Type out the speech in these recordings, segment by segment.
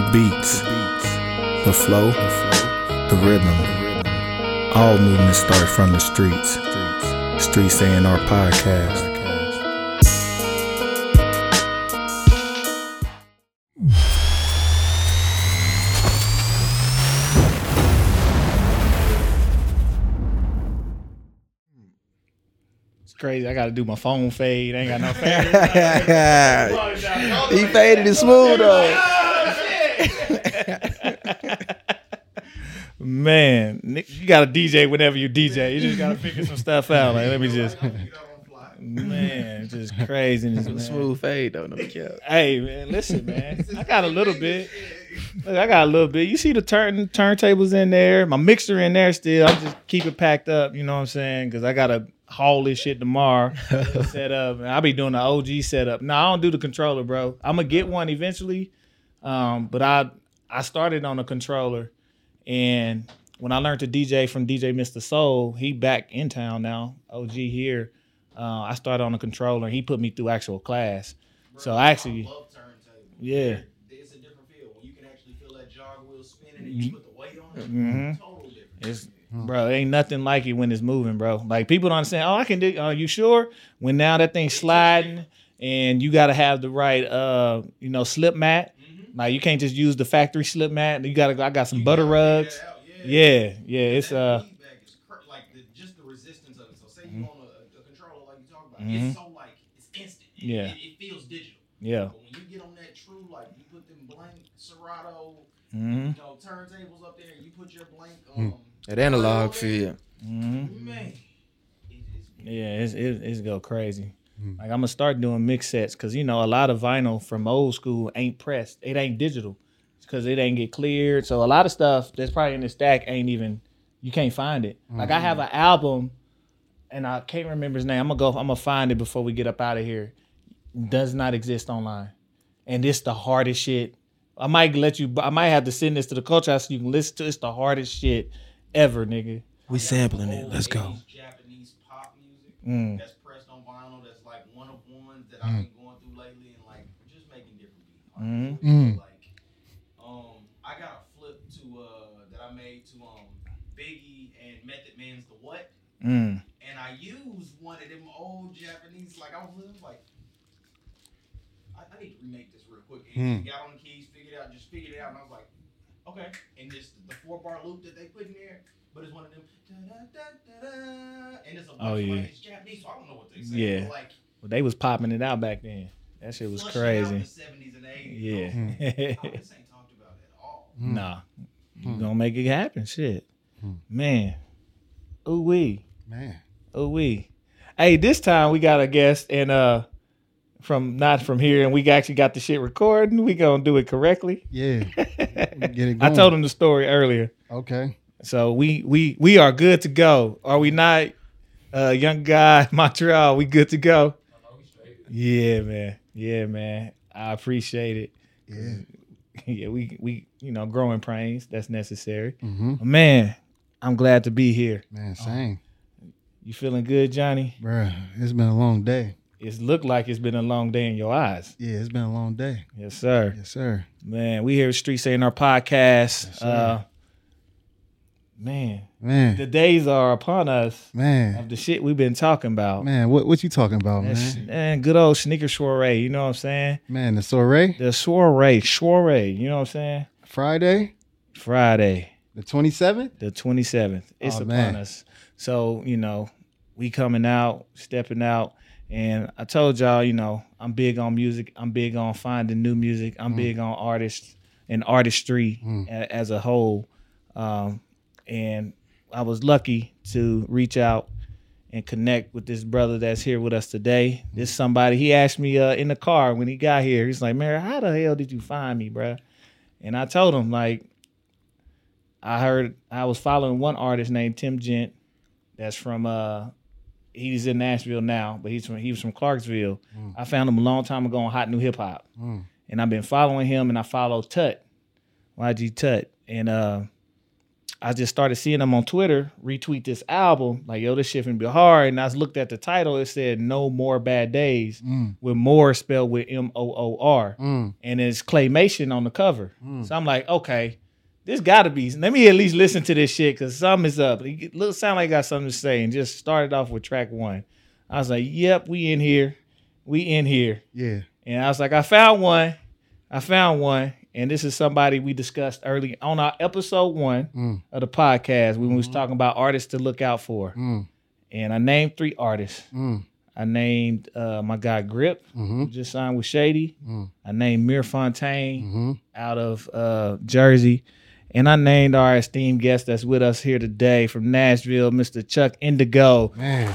The beats, the flow, the rhythm. All movements start from the streets. Streets A&R podcast. It's crazy. I got to do my phone fade. I ain't got no fade. he faded it smooth though. Man, Nick, you got to DJ whenever you DJ. You just got to figure some stuff out. Like, let me just, man, just crazy. man. Smooth fade though, no cap. Hey, man, listen, man. I got a little bit. Look, I got a little bit. You see the turn turntables in there, my mixer in there still. I just keep it packed up. You know what I'm saying? Because I gotta haul this shit tomorrow. set up. I'll be doing the OG setup. No, I don't do the controller, bro. I'm gonna get one eventually. Um, but I I started on a controller, and when I learned to DJ from DJ Mr. Soul, he back in town now. OG here. Uh, I started on a controller. and He put me through actual class. So actually, I yeah. It's a different feel when you can actually feel that jog wheel spinning and you put the weight on it. Mm-hmm. Total different. It's bro, it ain't nothing like it when it's moving, bro. Like people don't understand. Oh, I can do. Are you sure? When now that thing's sliding, and you got to have the right, uh, you know, slip mat. Like you can't just use the factory slip mat. You got to. I got some butter rugs. Figure it Yeah, yeah. It's That uh, is cr- like the, just the resistance of it. So say Mm-hmm. you on a, a controller like you talk about, it's so like it's instant. It, Yeah. it, it feels digital. yeah. But when you get on that true, like you put them blank Serato, hmm you know, turntables up there, you put your blank um That analog feel. hmm man. It, it's, Yeah, it's it, it's go crazy. Hmm. Like I'm gonna start doing mix sets because you know a lot of vinyl from old school ain't pressed. It ain't digital because it ain't get cleared. So a lot of stuff that's probably in the stack ain't even you can't find it. Like I have an album, and I can't remember his name. I'm gonna go. I'm gonna find it before we get up out of here. Does not exist online, and it's the hardest shit. I might let you. I might have to send this to the culture house so you can listen to. It. It's the hardest shit ever, nigga. We sampling it. Let's go. Japanese pop music Mm. that's pressed on vinyl. That's like one of ones that I've been going through lately, and like just making different beats. Mhm. Mm. Like, um, I got a flip to uh that I made to um Biggie and Method Man's The What, Mm. and I used one of them old Japanese. Like I was like. I, I need to remake this real quick. And Hmm. got on the keys, figured it out, just figured it out, and I was like, okay. And this the four bar loop that they put in there, but it's one of them. da-da-da-da-da, And it's a bunch Oh, of yeah. like, it's Japanese, so I don't know what they say. Yeah. But like, Well, they was popping it out back then. That shit was flushing out crazy. the 70s and 80s. Yeah. I was like, oh, this ain't talked about at all. nah. You Hmm. gonna make it happen. Shit. Hmm. Man. Ooh wee. Man. Ooh wee. Hey, this time we got a guest and uh from not from here and we actually got the shit recording. We gonna do it correctly. Yeah. Get it Going. I told him the story earlier. Okay. So we we we are good to go. Are we not? Uh young guy, Montreal, we good to go. Yeah, man. Yeah, man. I appreciate it. Yeah. yeah, we we you know growing pains that's necessary. Mm-hmm. Man, I'm glad to be here. Man, same. You feeling good, Johnny? Bruh, it's been a long day. It's looked like it's been a long day in your eyes. Yeah, it's been a long day. Yes, sir. Yes, sir. Man, we here at Streets A&R podcast. Yes, sir. uh, man, Man. the days are upon us Man. of the shit we've been talking about. Man, what what you talking about, man? man, good old sneaker soiree. You know what I'm saying? Man, the soiree The soiree, soiree. You know what I'm saying? Friday, Friday. the 27th. the 27th. It's Oh, upon man. us. So, you know, we coming out, stepping out. And I told y'all, you know, I'm big on music. I'm big on finding new music. I'm Mm. big on artists and artistry Mm. a- as a whole. Um, and I was lucky to reach out and connect with this brother that's here with us today. This somebody, he asked me uh, in the car when he got here, he's like, man, how the hell did you find me, bruh? And I told him, like, I heard I was following one artist named Tim Gent that's from uh he's in Nashville now, but he's from he was from Clarksville. Mm. I found him a long time ago on Hot New Hip Hop. Mm. And I've been following him and I follow Tut, YG Tut. And uh I just started seeing them on Twitter retweet this album. Like, yo, this shit finna be hard. And I looked at the title. It said "No More Bad Days" Mm, with "more" spelled with M O O R, mm, and it's claymation on the cover. Mm. So I'm like, okay, this got to be. Let me at least listen to this shit because something is up. It look sound like I got something to say. And just started off with track one. I was like, yep, we in here, we in here. yeah. And I was like, I found one. I found one. And this is somebody we discussed early on our episode one Mm, of the podcast when we was talking about artists to look out for. mm, And I named three artists. mm, I named uh, my guy Grip, who mhm, just signed with Shady. Mm. I named Mir Fontane mhm. out of uh, Jersey. And I named our esteemed guest that's with us here today from Nashville, Mr. Chuck iNDigo. Man,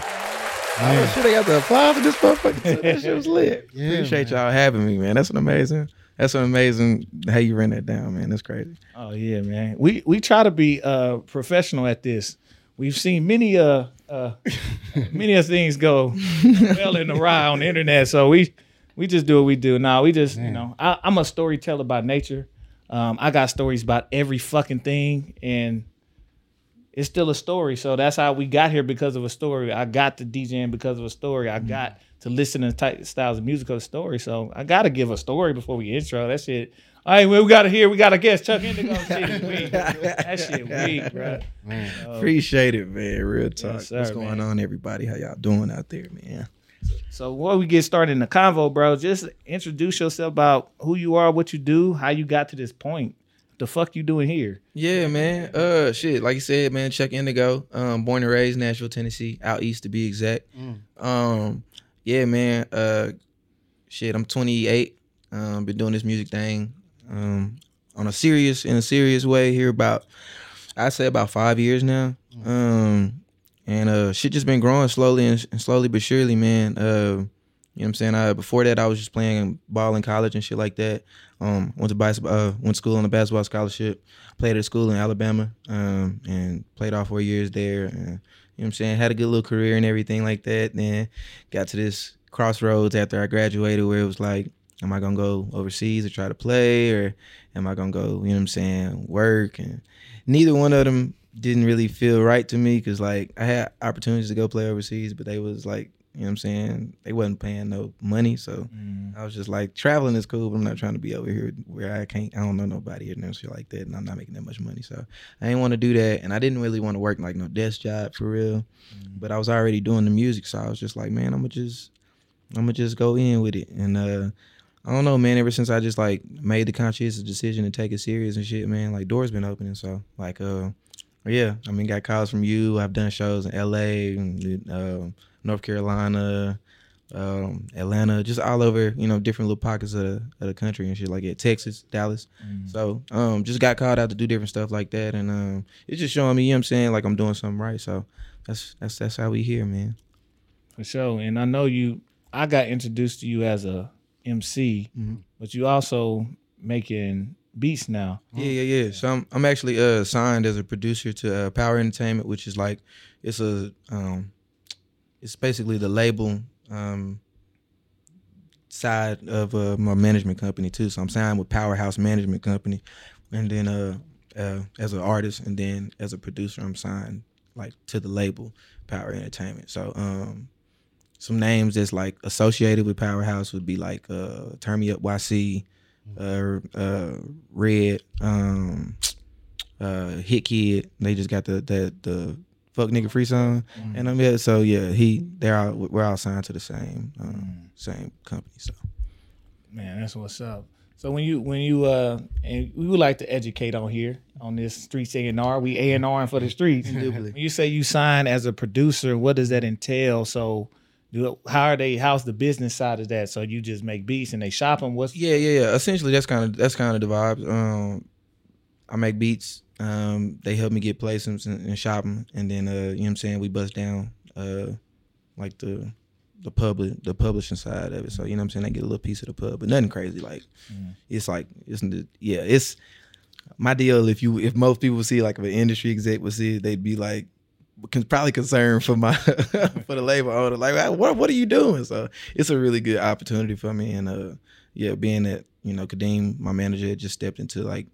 shit, I got to apply for this motherfucker. That shit was lit. Yeah, Appreciate man. y'all having me, man. That's an amazing. That's amazing how you ran that down, man. That's crazy. Oh yeah, man. We we try to be uh professional at this. We've seen many uh uh many of things go well in the ride on the internet. So we we just do what we do. Now we just you know I, I'm a storyteller by nature. Um, I got stories about every fucking thing, and it's still a story. So that's how we got here because of a story. I got to DJing because of a story. I got to listen to type styles of music of a story. So I got to give a story before we intro. That shit. All right, well, we got to hear. We got to guess Chuck iNDigo. Shit weak. That shit weak, bro. Man. Oh. Appreciate it, man. Real talk. sir, What's going man. on, everybody? How y'all doing out there, man? So before we get started in the convo, bro, just introduce yourself about who you are, what you do, how you got to this point. The fuck you doing here? Yeah, man. Uh, shit. Like you said, man. Chuck iNDigo. Um, born and raised Nashville, Tennessee, out east to be exact. Mm. Um, yeah, man. Uh, shit. I'm 28. Um, been doing this music thing. Um, on a serious in a serious way here about I say about five years now. Um, and uh, shit just been growing slowly and, and slowly but surely, man. Uh, you know what I'm saying? I, before that, I was just playing ball in college and shit like that. Um, went to uh, went to school on a basketball scholarship. Played at a school in Alabama, um, and played all four years there. And, you know what I'm saying? Had a good little career and everything like that. Then got to this crossroads after I graduated where it was like, am I gonna go overseas or try to play, or am I gonna go? You know what I'm saying? Work and neither one of them didn't really feel right to me because like I had opportunities to go play overseas, but they was like, you know what I'm saying? They wasn't paying no money, so I was just like, traveling is cool, but I'm not trying to be over here where I can't, I don't know nobody or no shit like that, and I'm not making that much money, so I didn't want to do that, and I didn't really want to work like no desk job for real, but I was already doing the music, so I was just like, man, I'm gonna just, I'm gonna just go in with it, and uh. I don't know, man. Ever since I just like made the conscious decision to take it serious and shit, man, like doors been opening. So like, uh, yeah, I mean, got calls from you. I've done shows in L.A., and, uh, North Carolina, um, Atlanta, just all over, you know, different little pockets of the, of the country and shit like that. Texas, Dallas. So um, just got called out to do different stuff like that, and um, it's just showing me, you know, what I'm saying, like I'm doing something right. So that's that's that's how we here, man. For sure. And I know you. I got introduced to you as a MC, Mhm. but you also making beats now. Yeah, yeah, yeah. So I'm I'm actually uh signed as a producer to uh, Power Entertainment, which is like it's a um it's basically the label um side of uh, my management company too. So I'm signed with Powerhouse Management Company, and then uh, uh as an artist, and then as a producer, I'm signed like to the label Power Entertainment. So um some names that's like associated with Powerhouse would be like uh Turn Me Up YC, uh uh Red, um uh Hitkidd. They just got the the the fuck nigga free song. And I'm yeah, so yeah, he they're all we're all signed to the same um, same company. So Man, that's what's up. So when you when you uh and we would like to educate on here on this streets A and R, we A and R for the streets. when you say you sign as a producer, what does that entail? So do how are they? How's the business side of that? So you just make beats and they shop them. What's yeah, yeah, yeah. Essentially that's kind of that's kind of the vibes. Um I make beats. Um they help me get placements and, and shop 'em. and then uh you know what I'm saying we bust down uh like the the public the publishing side of it. So you know what I'm saying they get a little piece of the pub, but nothing crazy. Like it's like it's yeah it's my deal. If you if most people see like if an industry exec would see it, they'd be like probably concerned for my for the label owner. Like what what are you doing? So it's a really good opportunity for me and uh yeah being that you know Kadeem my manager had just stepped into like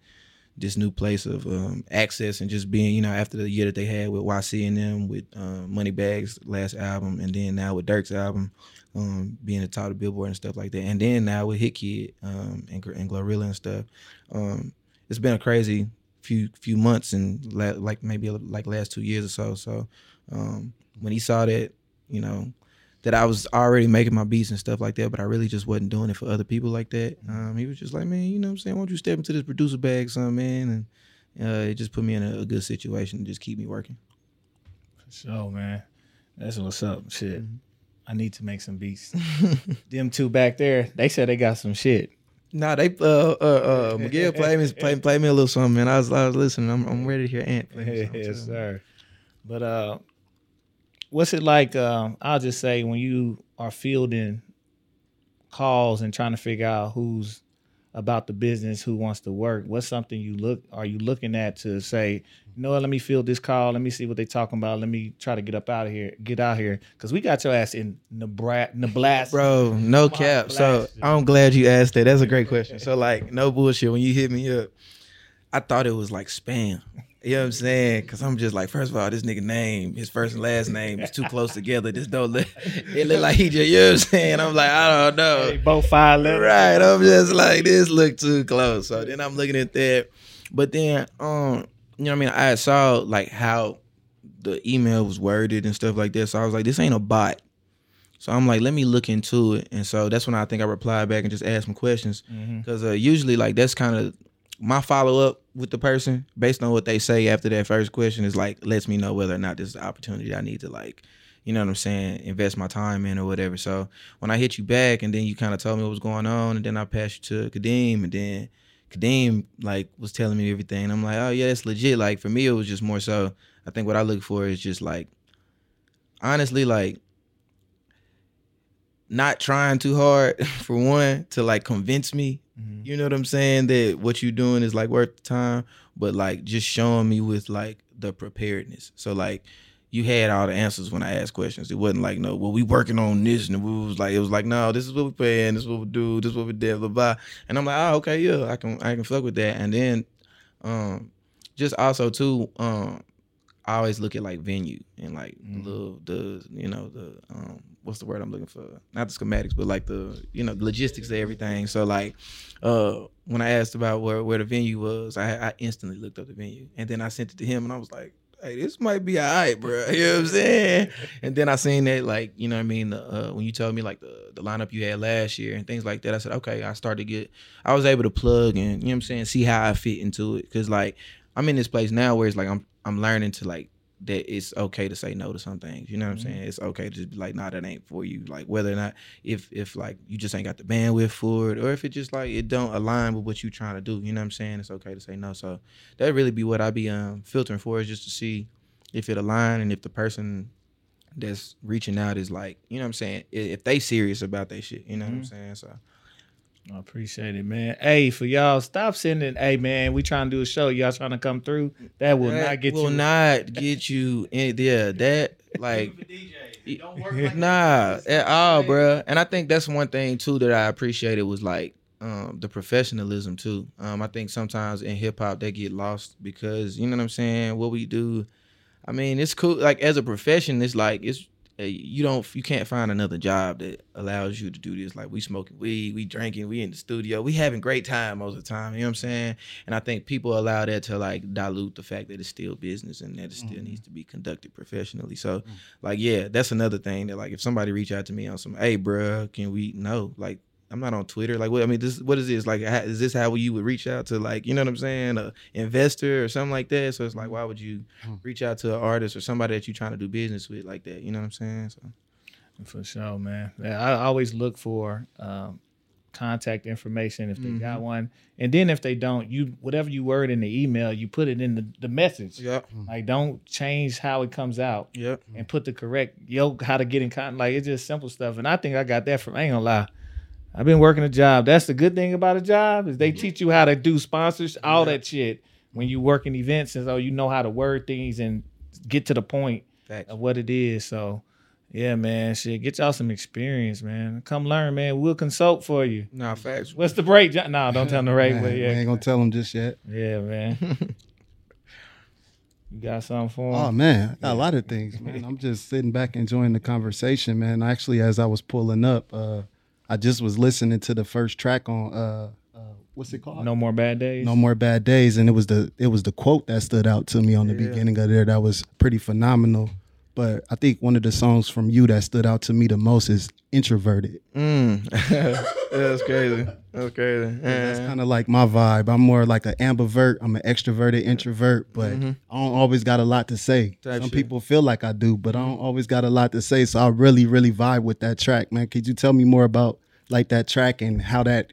this new place of um, access and just being, you know, after the year that they had with YC and them with um, Moneybagg's last album, and then now with Durk's album, um, being the top of Billboard and stuff like that, and then now with Hitkidd um, and, and Glorilla and stuff, um, it's been a crazy few few months and la- like maybe like last two years or so. So um, when he saw that, you know, that I was already making my beats and stuff like that, but I really just wasn't doing it for other people like that. Um, he was just like, man, you know what I'm saying? Why don't you step into this producer bag, son, man? And uh, it just put me in a, a good situation to just keep me working. So man, that's what's up. Shit, Mm-hmm. I need to make some beats. Them two back there, they said they got some shit. Nah, they uh uh uh Miguel played me play, play me a little something, man. I was I was listening. I'm I'm ready to hear Ant play yes, sir. But uh, what's it like? Uh, I'll just say when you are fielding calls and trying to figure out who's about the business, who wants to work. What's something you look? Are you looking at to say, you know what? Let me field this call. Let me see what they're talking about. Let me try to get up out of here. Get out here because we got your ass in Nebraska. Nebraska. Bro, no Come on, cap. So. I'm glad you asked that. That's a great question. So like, no bullshit. When you hit me up, I thought it was like spam. You know what I'm saying? Cause I'm just like, first of all, this nigga name, his first and last name is too close together. This don't look. It look like he just. You know what I'm saying? I'm like, I don't know. They both five letters. Right. I'm just like, this look too close. So then I'm looking at that. But then, um, you know what I mean? I saw like how the email was worded and stuff like that. So I was like, this ain't a bot. So I'm like, let me look into it. And so that's when I think I replied back and just asked some questions. Mhm. Because uh, usually, like, that's kind of my follow up with the person based on what they say after that first question is like, lets me know whether or not this is an opportunity I need to, like, you know what I'm saying, invest my time in or whatever. So when I hit you back and then you kind of told me what was going on, and then I passed you to Kadeem, and then Kadeem, like, was telling me everything. I'm like, oh, yeah, it's legit. Like, for me, it was just more so, I think what I look for is just like, honestly, like, not trying too hard for one to like convince me. Mhm. you know what i'm saying? That what you're doing is like worth the time but like just showing me with like the preparedness. So like you had all the answers when i asked questions. It wasn't like no well we working on this and we was like it was like no this is what we paying this is what we do this is what we did blah blah. And i'm like oh okay yeah i can i can fuck with that. And then um just also too um I always look at like venue and like Mhm. the little the you know the um what's the word I'm looking for? Not the schematics but like the you know logistics of everything. So like uh when I asked about where where the venue was I I instantly looked up the venue. And then I sent it to him and I was like hey this might be alright bro you know what I'm saying? And then I seen that like you know what I mean uh, when you told me like the the lineup you had last year and things like that I said okay I started to get I was able to plug and you know what I'm saying see how I fit into it. Because like I'm in this place now where it's like I'm I'm learning to like that it's okay to say no to some things. You know what Mhm. I'm saying? It's okay to just be like, nah, that ain't for you. Like whether or not if if like you just ain't got the bandwidth for it, or if it just like it don't align with what you trying to do. You know what I'm saying? It's okay to say no. So that really be what I be um filtering for is just to see if it align and if the person that's reaching out is like, you know what I'm saying, if they serious about that shit. You know what I'm Mhm. saying? So I appreciate it, man. Hey, for y'all, stop sending. Hey, man, we trying to do a show. Y'all trying to come through? That will That not get will you. Will not get you in yeah, that like Even for DJ, it don't work like Nah, at all, bruh. And I think that's one thing too that I appreciated was like um, the professionalism too. Um, I think sometimes in hip hop they get lost because you know what I'm saying. What we do, I mean, it's cool. Like as a profession, it's like it's you don't you can't find another job that allows you to do this. Like we smoking weed, we drinking, we in the studio, we having great time most of the time. You know what I'm saying? And I think people allow that to like dilute the fact that it's still business and that it still Mhm. needs to be conducted professionally. So like yeah that's another thing that like if somebody reach out to me on some hey bruh can we no like i'm not on twitter like what i mean this what is this like is this how you would reach out to like you know what i'm saying a investor or something like that so it's like why would you Hmm. reach out to an artist or somebody that you're trying to do business with like that you know what i'm saying so For sure, man. Yeah, I always look for um, contact information if they Mhm. got one, and then if they don't, you whatever you word in the email, you put it in the, the message. yep Like, don't change how it comes out, yep and put the correct yo how to get in contact. Like, it's just simple stuff. And I think I got that from. I ain't gonna lie. I've been working a job. That's the good thing about a job is they teach you how to do sponsors, all Yeah. that shit. When you work in events, and so you know how to word things and get to the point Facts. of what it is. So Yeah, man. Shit, get y'all some experience, man. Come learn, man. We'll consult for you. Nah, facts. What's the break? No, nah, don't tell them the rate. Man, but we yeah, ain't gonna tell them just yet. yeah, man. you got something for Oh man, I got a lot of things, man. I'm just sitting back enjoying the conversation, man. Actually, as I was pulling up, uh, I just was listening to the first track on uh, uh what's it called? no more bad days. No more bad days, and it was the it was the quote that stood out to me on the Yeah. beginning of there. That was pretty phenomenal. But I think one of the songs from you that stood out to me the most is "Introverted." Mm. That's crazy. That's crazy. That's kind of like my vibe. I'm more like an ambivert. I'm an extroverted introvert, but Mhm. I don't always got a lot to say. Type Some shit. people feel like I do, but I don't always got a lot to say. So I really, really vibe with that track, man. Could you tell me more about like that track and how that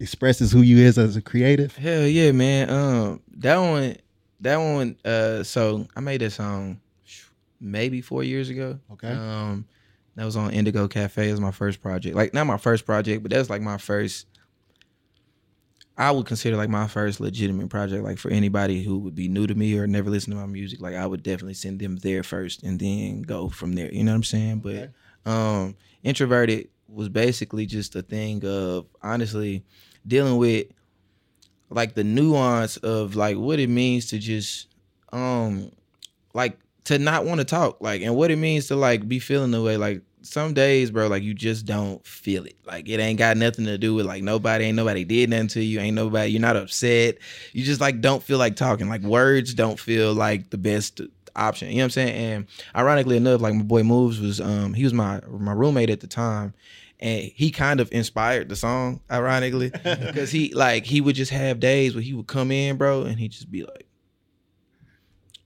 expresses who you is as a creative? Hell yeah, man. Um, that one, that one. Uh, so I made that song maybe four years ago. Okay. Um, that was on Indigo Cafe. It was my first project. Like not my first project, but that's like my first. I would consider like my first legitimate project. Like for anybody who would be new to me or never listen to my music, like I would definitely send them there first and then go from there. You know what I'm saying? But um, introverted was basically just a thing of honestly dealing with like the nuance of like what it means to just um like to not want to talk like and what it means to like be feeling the way like some days bro like you just don't feel it. Like it ain't got nothing to do with like nobody ain't nobody did nothing to you ain't nobody you're not upset. You just like don't feel like talking. Like words don't feel like the best option you know what i'm saying? And ironically enough like my boy moves was um he was my my roommate at the time and he kind of inspired the song ironically because he like he would just have days where he would come in bro and he'd just be like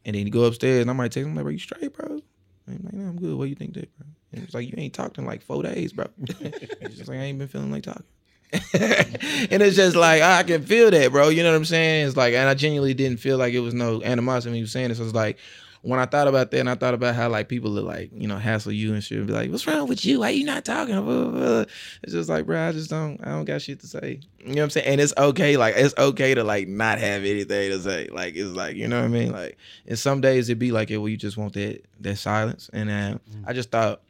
and then he go upstairs and I might text him like, bro, you straight, bro? I'm like, no, I'm good. What you think that, bro? And it's like, you ain't talked in like four days, bro. He's just like, I ain't been feeling like talking. and it's just like I can feel that, bro. You know what I'm saying? It's like, and I genuinely didn't feel like it was no animosity when he was saying this. So was like when I thought about that, and I thought about how like people would like, you know, hassle you and shit, and be like, "What's wrong with you? Why you not talking?" It's just like, bro, I just don't, I don't got shit to say. You know what I'm saying? And it's okay, like it's okay to like not have anything to say. Like it's like, you know what I mean? Like, and some days it'd be like it where you just want that that silence. And uh, I just thought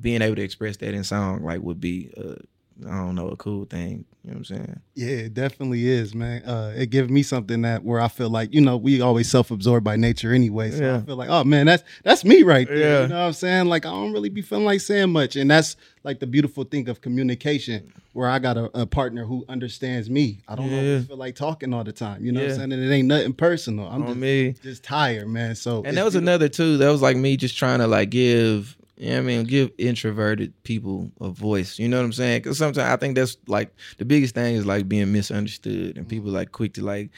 being able to express that in song like would be, uh, I don't know, a cool thing. You know what I'm saying? Yeah, it definitely is, man. Uh, it gives me something that where I feel like you know we always self-absorbed by nature anyway. So I feel like, oh man, that's that's me right there. Yeah. You know what I'm saying? Like I don't really be feeling like saying much, and that's like the beautiful thing of communication, where I got a, a partner who understands me. I don't Yeah. always feel like talking all the time. You know what I'm saying? And it ain't nothing personal. I'm On just, me. just tired, man. So And that was beautiful. another too. That was like me just trying to like give, you know what I mean, give introverted people a voice. You know what I'm saying? Because sometimes I think that's like the biggest thing is like being misunderstood, and people like quick to like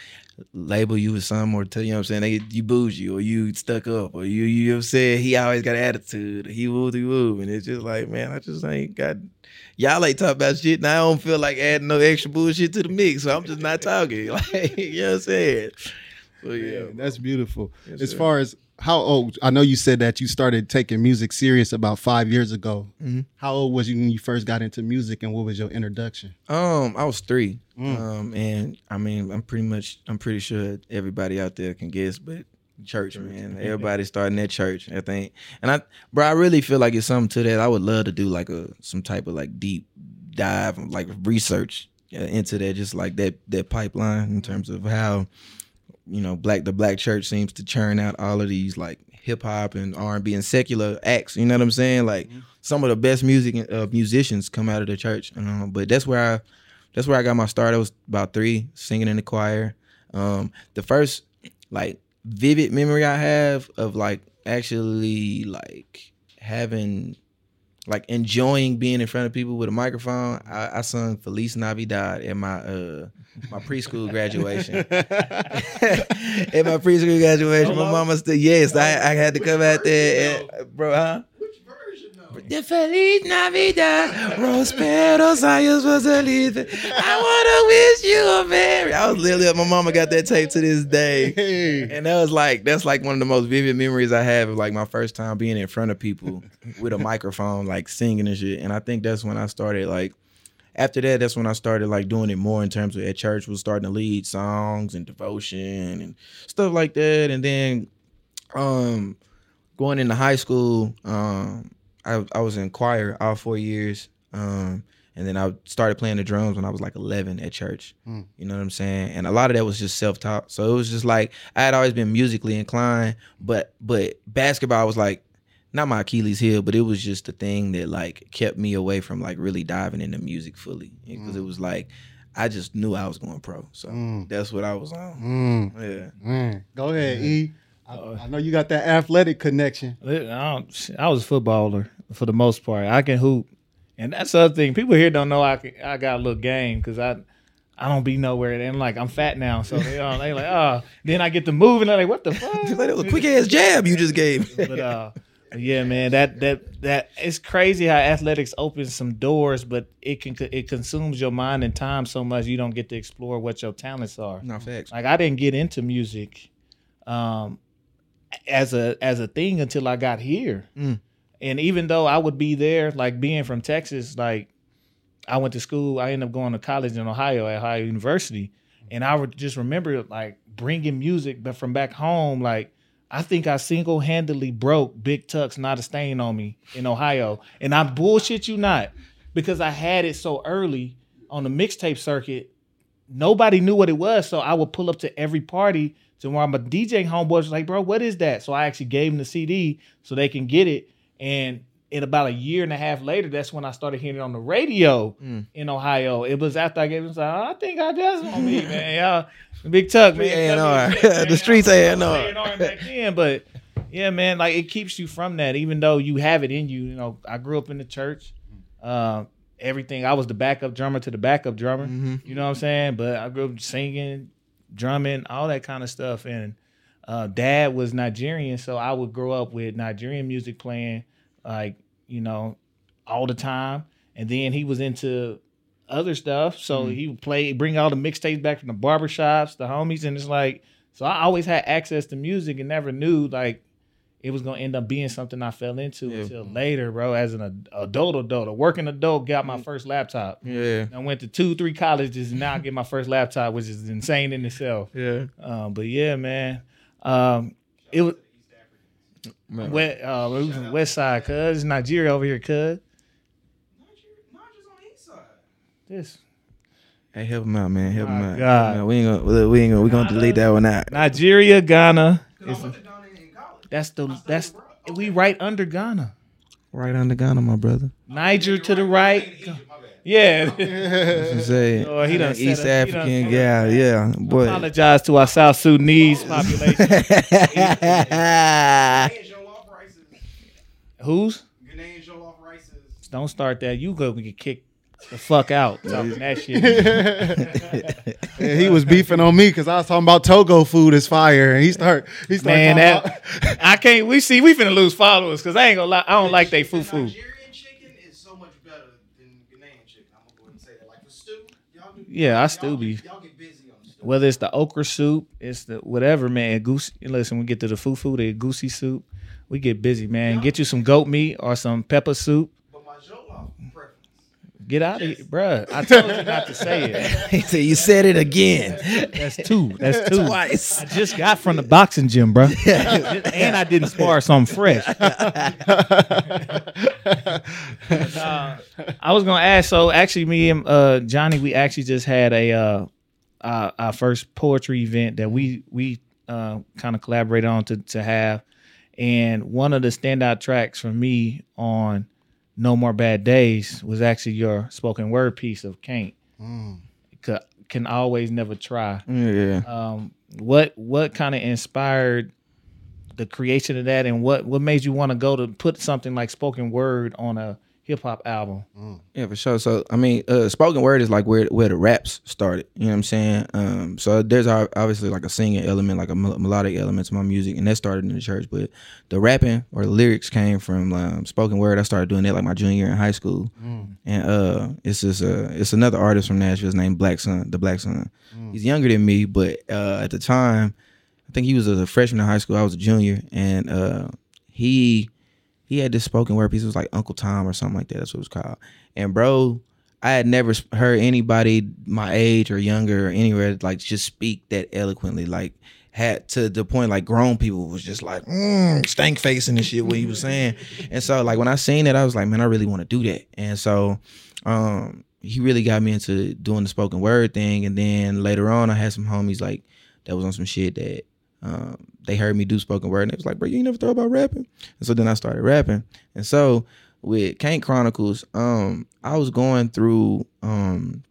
label you as some or tell you know what I'm saying. They you bougie or you stuck up or you you have said he always got attitude. He woo he woo, and it's just like man, I just ain't got. Y'all ain't talking about shit, and I don't feel like adding no extra bullshit to the mix, so I'm just not talking. Like you know what I'm saying? So yeah, Yeah, that's beautiful. Yes, as sir. far as how old, I know you said that you started taking music serious about five years ago. Mhm. How old was you when you first got into music, and what was your introduction? Um, I was three. Mm. Um, and I mean, I'm pretty much, I'm pretty sure everybody out there can guess, but church, man. Everybody starting at church, I think. And I, bro, I really feel like it's something to that. I would love to do like a some type of like deep dive, like research into that, just like that that pipeline in terms of how you know black the black church seems to churn out all of these like hip hop and R and B and secular acts. You know what I'm saying? Like some of the best music uh, musicians come out of the church. Um, but that's where I that's where I got my start. I was about three, singing in the choir. Um, the first like vivid memory I have of like actually like having like enjoying being in front of people with a microphone. I, I sung Feliz Navidad at my uh my preschool graduation. at my preschool graduation, my mama said yes. I, I had to come out there, and, bro. Huh? Which version though? De Feliz Navidad, Prosperos años felices. I wanna wish you a merry. I was literally, my mama got that tape to this day. And that was like that's like one of the most vivid memories I have of like my first time being in front of people with a microphone, like singing and shit. And I think that's when I started like after that, that's when I started like doing it more in terms of at church was starting to lead songs and devotion and stuff like that. And then um going into high school, um, I I was in choir all four years. Um, and then I started playing the drums when I was like 11 at church. Mm. You know what I'm saying? And a lot of that was just self-taught. So it was just like I had always been musically inclined, but but basketball was like not my Achilles heel, but it was just the thing that like kept me away from like really diving into music fully because it was like I just knew I was going pro. So Mm. that's what I was on. Mm, Yeah. Go ahead, E. I, I know you got that athletic connection. I, I was a footballer for the most part. I can hoop, and that's the other thing. People here don't know I can, I got a little game because I I don't be nowhere. And like I'm fat now, so they all they like oh. Then I get to move and they're like, what the fuck? Like, that was a quick ass jab you just gave. but uh yeah man that that that it's crazy how athletics opens some doors but it can it consumes your mind and time so much you don't get to explore what your talents are no facts. like i didn't get into music um as a as a thing until i got here Mm. and even though i would be there like being from texas like i went to school i ended up going to college in ohio at ohio university and i would just remember like bringing music but from back home like I think I single handedly broke Big Tuck's Not a Stain on Me in Ohio. And I bullshit you not because I had it so early on the mixtape circuit. Nobody knew what it was. So I would pull up to every party to where my DJ homeboys was like, bro, what is that? So I actually gave them the CD so they can get it. And in about a year and a half later, that's when I started hearing it on the radio Mm. in Ohio. It was after I gave them, I think I just on me, man. Y'all, Big Tuck, man. A&R. The streets. A&R. A&R back then, but yeah, man, like it keeps you from that, even though you have it in you. You know, I grew up in the church. Uh, everything, I was the backup drummer to the backup drummer. Mhm. You know what I'm saying? But I grew up singing, drumming, all that kind of stuff. And uh, dad was Nigerian, so I would grow up with Nigerian music playing, like you know, all the time. And then he was into other stuff, so he would play, bring all the mixtapes back from the barbershops, the homies, and it's like, so I always had access to music and never knew like it was gonna end up being something I fell into Yeah. until later, bro. As an adult, adult, a working adult, got my first laptop. Yeah. I went to two, three colleges, and now I get my first laptop, which is insane in itself. Yeah. Um, but yeah, man, um, it was Man. west, uh, it was from West Side, cuz Nigeria over here, cuz Niger's on the east side. this Hey, help him out, man. Help him out. God. Help. We ain't gonna. We ain't gonna. We gonna delete that one out. Nigeria, Ghana. Cause that's the that's we right under Ghana. Right under Ghana, my brother. Niger to the right. Egypt, my bad. Yeah. Say, Oh, he done East up- done African, set yeah, yeah, boy. Apologize to our South Sudanese population. Ghanaian jollof rices. Who's? Ghanaian rices. Don't start that. You go get kicked the fuck out. Talking that shit. And he was beefing on me because I was talking about Togo food is fire, and he start he started Man, talking that I can't. We see we finna lose followers because I ain't gonna lie. I don't like they The fufu. Nigerian chicken is so much better than Ghanaian chicken. I'm gonna go ahead and say that. Like for stew, y'all do. Yeah, I y'all stew beef. Y'all get busy on the stew. Whether it's the okra soup, it's the whatever, man. Goose. Listen, we get to the foo foo, the egusi soup. We get busy, man. Get you some goat meat or some pepper soup. But my jollof preference. Get out of here, bruh. I told you not to say it. he said, "You said it again." That's two. That's two. Twice. I just got from the boxing gym, bro. and I didn't spar, so I'm fresh. Uh, I was gonna ask. So actually, me and uh, Johnny, we actually just had a uh, our, our first poetry event that we we uh, kind of collaborated on to to have, and one of the standout tracks for me on No More Bad Days was actually your spoken word piece of Can't. Ca- Can always never try Yeah. um, what what kind of inspired the creation of that, and what what made you want to go to put something like spoken word on a hip hop album? Yeah, for sure. So I mean, uh, spoken word is like where where the raps started. You know what I'm saying? Um, so there's obviously like a singing element, like a melodic element to my music, and that started in the church. But the rapping or the lyrics came from um, spoken word. I started doing that like my junior year in high school, and uh, it's just uh, it's another artist from Nashville named Black Sun, the Black Sun. He's younger than me, but uh, at the time, I think he was a freshman in high school. I was a junior, and uh, he he had this spoken word piece. It was like Uncle Tom or something like that. That's what it was called. And bro, I had never heard anybody my age or younger or anywhere like just speak that eloquently. Like had to the point like grown people was just like mm, stank facing and shit what he was saying. And so like when I seen it, I was like, man, I really want to do that. And so um he really got me into doing the spoken word thing. And then later on I had some homies like that was on some shit that um, they heard me do spoken word and it was like, bro, you ain't never thought about rapping. And so then I started rapping. And so with Kane Chronicles, um, I was going through um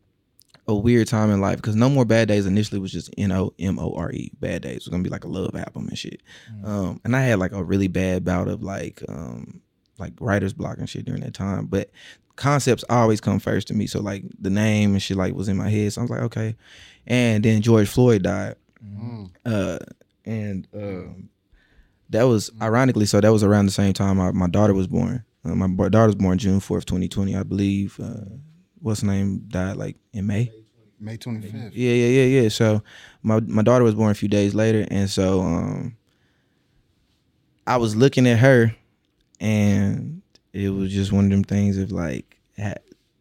a weird time in life because No More Bad Days initially was just N O M O R E Bad Days. It was gonna be like a love album and shit. Um, and I had like a really bad bout of like um like writer's block and shit during that time. But concepts always come first to me. So like the name and shit like was in my head. So I was like, okay. And then George Floyd died. Uh and um that was ironically so that was around the same time my, my daughter was born. Uh, my daughter was born June fourth, twenty twenty, I believe. Uh, what's her name died like in May. May 25th. Yeah, yeah, yeah, yeah. So my my daughter was born a few days later, and so um, I was looking at her, and it was just one of them things of like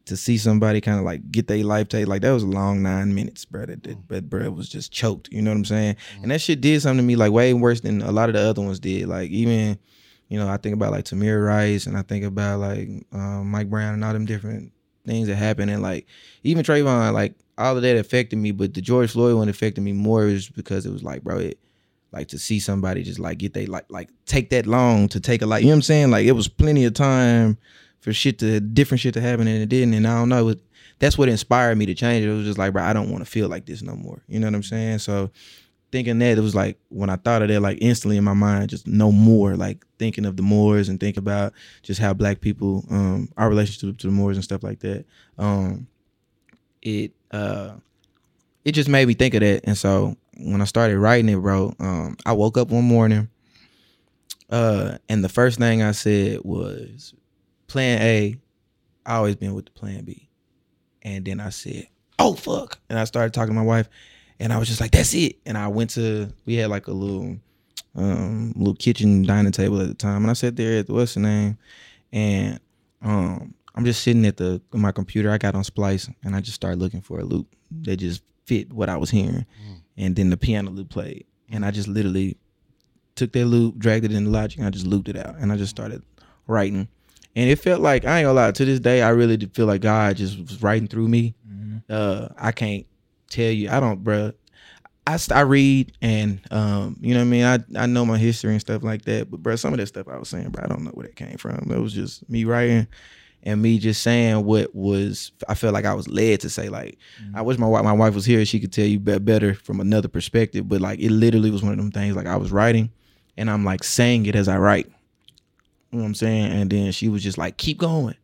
to see somebody kind of like get their life take like that was a long nine minutes, bro. That, that, that bro was just choked. You know what I'm saying? And that shit did something to me like way worse than a lot of the other ones did. Like even. You know, I think about like Tamir Rice and I think about like um, Mike Brown and all them different things that happened and like even Trayvon, like all of that affected me, but the George Floyd one affected me more is because it was like, bro, it like to see somebody just like get they like like take that long to take a like you know what I'm saying? Like it was plenty of time for shit to different shit to happen and it didn't. And I don't know, it, that's what inspired me to change it. It was just like, bro, I don't want to feel like this no more. You know what I'm saying? So thinking that it was like when I thought of that, like instantly in my mind, just no more, like thinking of the Moors and think about just how black people, um, our relationship to the Moors and stuff like that. Um, it uh it just made me think of that. And so when I started writing it, bro, um, I woke up one morning, uh, and the first thing I said was plan A, I always been with the plan B. And then I said, Oh fuck. And I started talking to my wife and I was just like, That's it. And I went to we had like a little um little kitchen dining table at the time. And I sat there at the what's the name? And um I'm just sitting at the my computer. I got on Splice and I just started looking for a loop that just fit what I was hearing. And then the piano loop played. And I just literally took that loop, dragged it into Logic, and I just looped it out. And I just started writing. And it felt like I ain't gonna lie, to this day I really did feel like God just was writing through me. Uh I can't tell you, I don't bruh. I, st- I read and um, you know what I mean. I, I know my history and stuff like that, but bro, some of that stuff I was saying, bro, I don't know where that came from. It was just me writing and me just saying what was I felt like I was led to say. Like I wish my wife my wife was here; she could tell you better from another perspective. But like it literally was one of them things. Like I was writing, and I'm like saying it as I write. You know what I'm saying? And then she was just like, "Keep going,"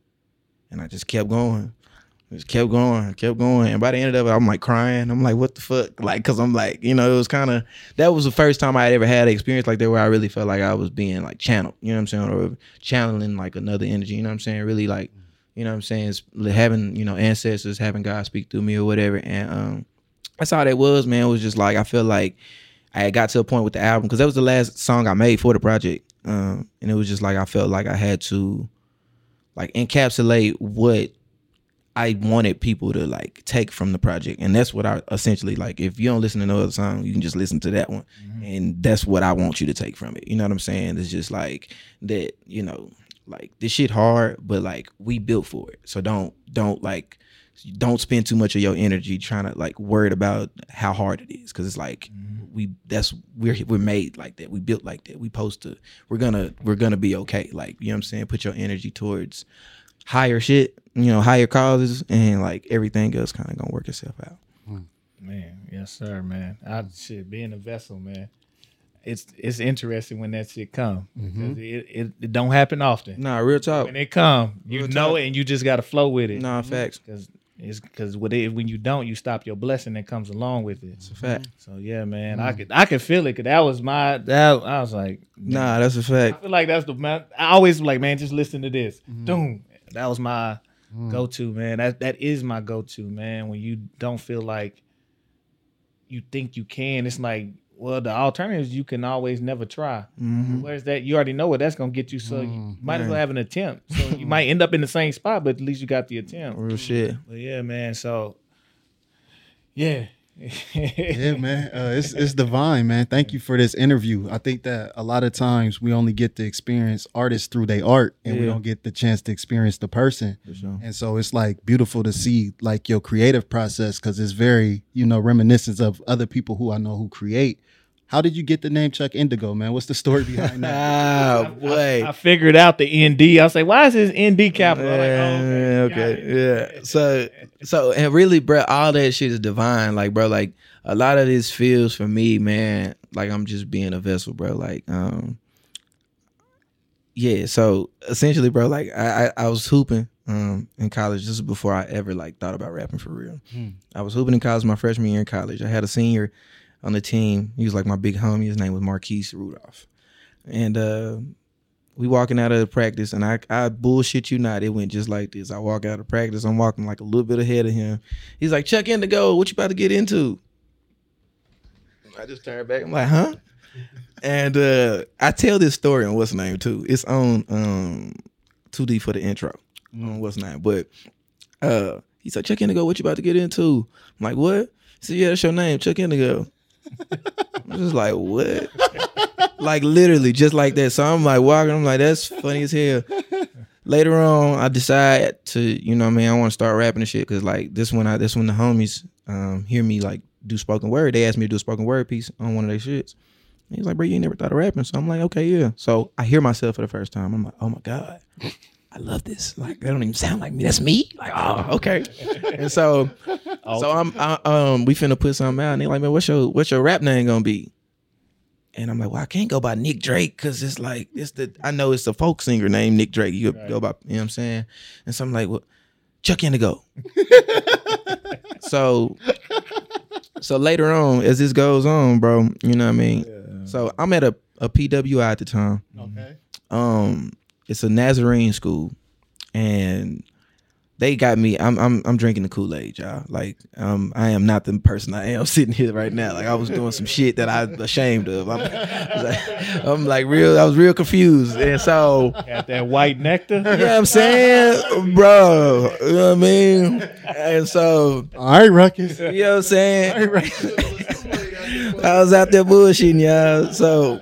and I just kept going. Just kept going, kept going, and by the end of it, I'm like crying. I'm like, "What the fuck?" Like, cause I'm like, you know, it was kind of that was the first time I had ever had an experience like that where I really felt like I was being like channeled. You know what I'm saying, or channeling like another energy. You know what I'm saying? Really like, you know what I'm saying? It's having you know ancestors, having God speak through me or whatever. And um, that's all that was, man. It was just like I feel like I got to a point with the album because that was the last song I made for the project, um, and it was just like I felt like I had to like encapsulate what I wanted people to like take from the project, and that's what I essentially like. If you don't listen to no other song, you can just listen to that one, and that's what I want you to take from it. You know what I'm saying? It's just like that. You know, like this shit hard, but like we built for it. So don't don't like don't spend too much of your energy trying to like worried about how hard it is because it's like mm-hmm. we that's we're we're made like that we built like that we supposed to we're gonna we're gonna be okay like you know what i'm saying put your energy towards higher shit you know higher causes and like everything else kind of gonna work itself out hmm. Man, yes, sir, man. I shit being a vessel, man. It's it's interesting when that shit come. Mm-hmm. because It, it it don't happen often. nah real talk When it come, you Real know talk. it, and you just got to flow with it. nah facts mm-hmm. because it's because when it, when you don't, you stop your blessing that comes along with it. it's a fact So yeah, man, I mm. could I could feel it. Cause that was my that I was like, nah that's a fact I feel like that's the man. I always like, man, just listen to this. Mm-hmm. Doom. That was my mm. go to, man. That that is my go to, man. When you don't feel like you think you can, it's like, well, the alternatives you can always never try. Mhm. Where's that? You already know what that's gonna get you, so you might as well have an attempt. So you might end up in the same spot, but at least you got the attempt. real shit But yeah, man. So yeah, yeah, man. Uh, it's it's divine, man. Thank you for this interview. I think that a lot of times we only get to experience artists through their art, and we don't get the chance to experience the person. For sure. And so it's like beautiful to see like your creative process because it's very you know reminiscent of other people who I know who create. How did you get the name Chuck iNDigo, man? What's the story behind that? Ah, boy. I figured out the ND. I was like, why is this ND capital? I'm like, oh, okay, got yeah. So, so, and really, bro, all that shit is divine. Like, bro, like a lot of this feels for me, man. Like I'm just being a vessel, bro. Like, um, yeah. So essentially, bro, like I, I, I was hooping, um, in college. This is before I ever like thought about rapping for real. Hmm. I was hooping in college my freshman year in college. I had a senior on the team. He was like my big homie. His name was Marquise Rudolph, and uh we walking out of the practice and I, I bullshit you not. It went just like this. I walk out of practice. I'm walking like a little bit ahead of him. He's like, Chuck iNDigo, what you about to get into? I just turned back. I'm like, huh? And uh I tell this story on what's name too. It's on um 2D for the intro. On what's name. But uh he said, Chuck iNDigo, what you about to get into? I'm like, what? He said, Yeah, that's your name, Chuck iNDigo. I'm just like, what? like literally just like that. So I'm like walking, I'm like, that's funny as hell. Later on, I decide to, you know what I mean, I want to start rapping and shit. Cause like this when I this when the homies um hear me like do spoken word. They asked me to do a spoken word piece on one of their shits. He's like, bro, you never thought of rapping. So I'm like, okay, yeah. So I hear myself for the first time. I'm like, oh my God. I love this. Like they don't even sound like me. That's me. Like, oh, okay. and so so I'm I, um we finna put something out and they like, man, what's your what's your rap name gonna be? And I'm like, well, I can't go by Nick Drake because it's like it's the I know it's the folk singer named Nick Drake. You could go by you know what I'm saying? And so I'm like, well, Chuck iNDigo. so so later on, as this goes on, bro, you know what I mean? So I'm at a, a PWI at the time. Okay. Um, it's a Nazarene school, and they got me. I'm I'm I'm drinking the Kool Aid, y'all. Like, um, I am not the person I am sitting here right now. Like, I was doing some shit that I'm ashamed of. I'm like, I'm like real. I was real confused, and so Got that white nectar. you know what I'm saying, bro. You know what I mean? And so All right, Ruckus. you know what I'm saying? I was out there bullshitting y'all. So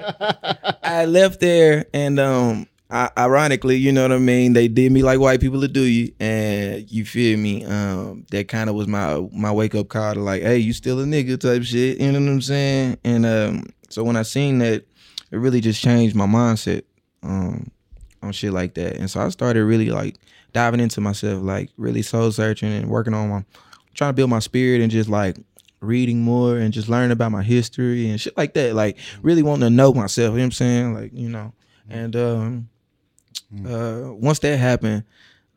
I left there and um Ironically, you know what I mean, they did me like white people to do you. And you feel me? Um, that kind of was my my wake up call to like, hey, you still a nigga type shit. You know what I'm saying? And um so when I seen that, it really just changed my mindset um on shit like that. And so I started really like diving into myself, like really soul searching and working on my trying to build my spirit and just like reading more and just learning about my history and shit like that. Like really wanting to know myself, you know what I'm saying? Like, you know. And um uh once that happened,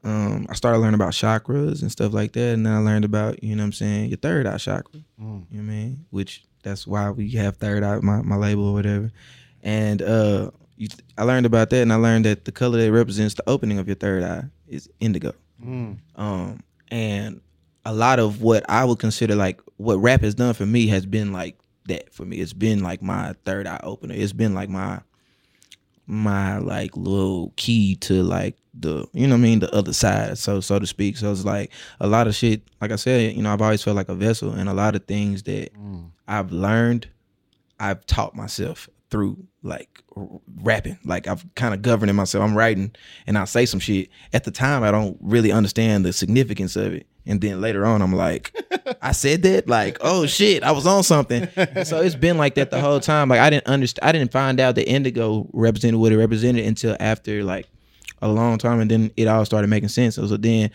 um, I started learning about chakras and stuff like that. And then I learned about, you know what I'm saying, your third eye chakra. Mm. You know what I mean? Which that's why we have third eye, my, my label or whatever. And uh you, I learned about that and I learned that the color that represents the opening of your third eye is indigo. Mm. Um, and a lot of what I would consider like what rap has done for me has been like that for me. It's been like my third eye opener. It's been like my my like little key to like the you know what I mean the other side so so to speak. So it's like a lot of shit. Like I said, you know I've always felt like a vessel, and a lot of things that Mm. I've learned, I've taught myself through like r- rapping. Like I've kind of governing myself. I'm writing and I say some shit. At the time, I don't really understand the significance of it. And then later on, I'm like, I said that, like, oh shit, I was on something. And so it's been like that the whole time. Like I didn't understand. I didn't find out that indigo represented what it represented until after like a long time, and then it all started making sense. So, so then,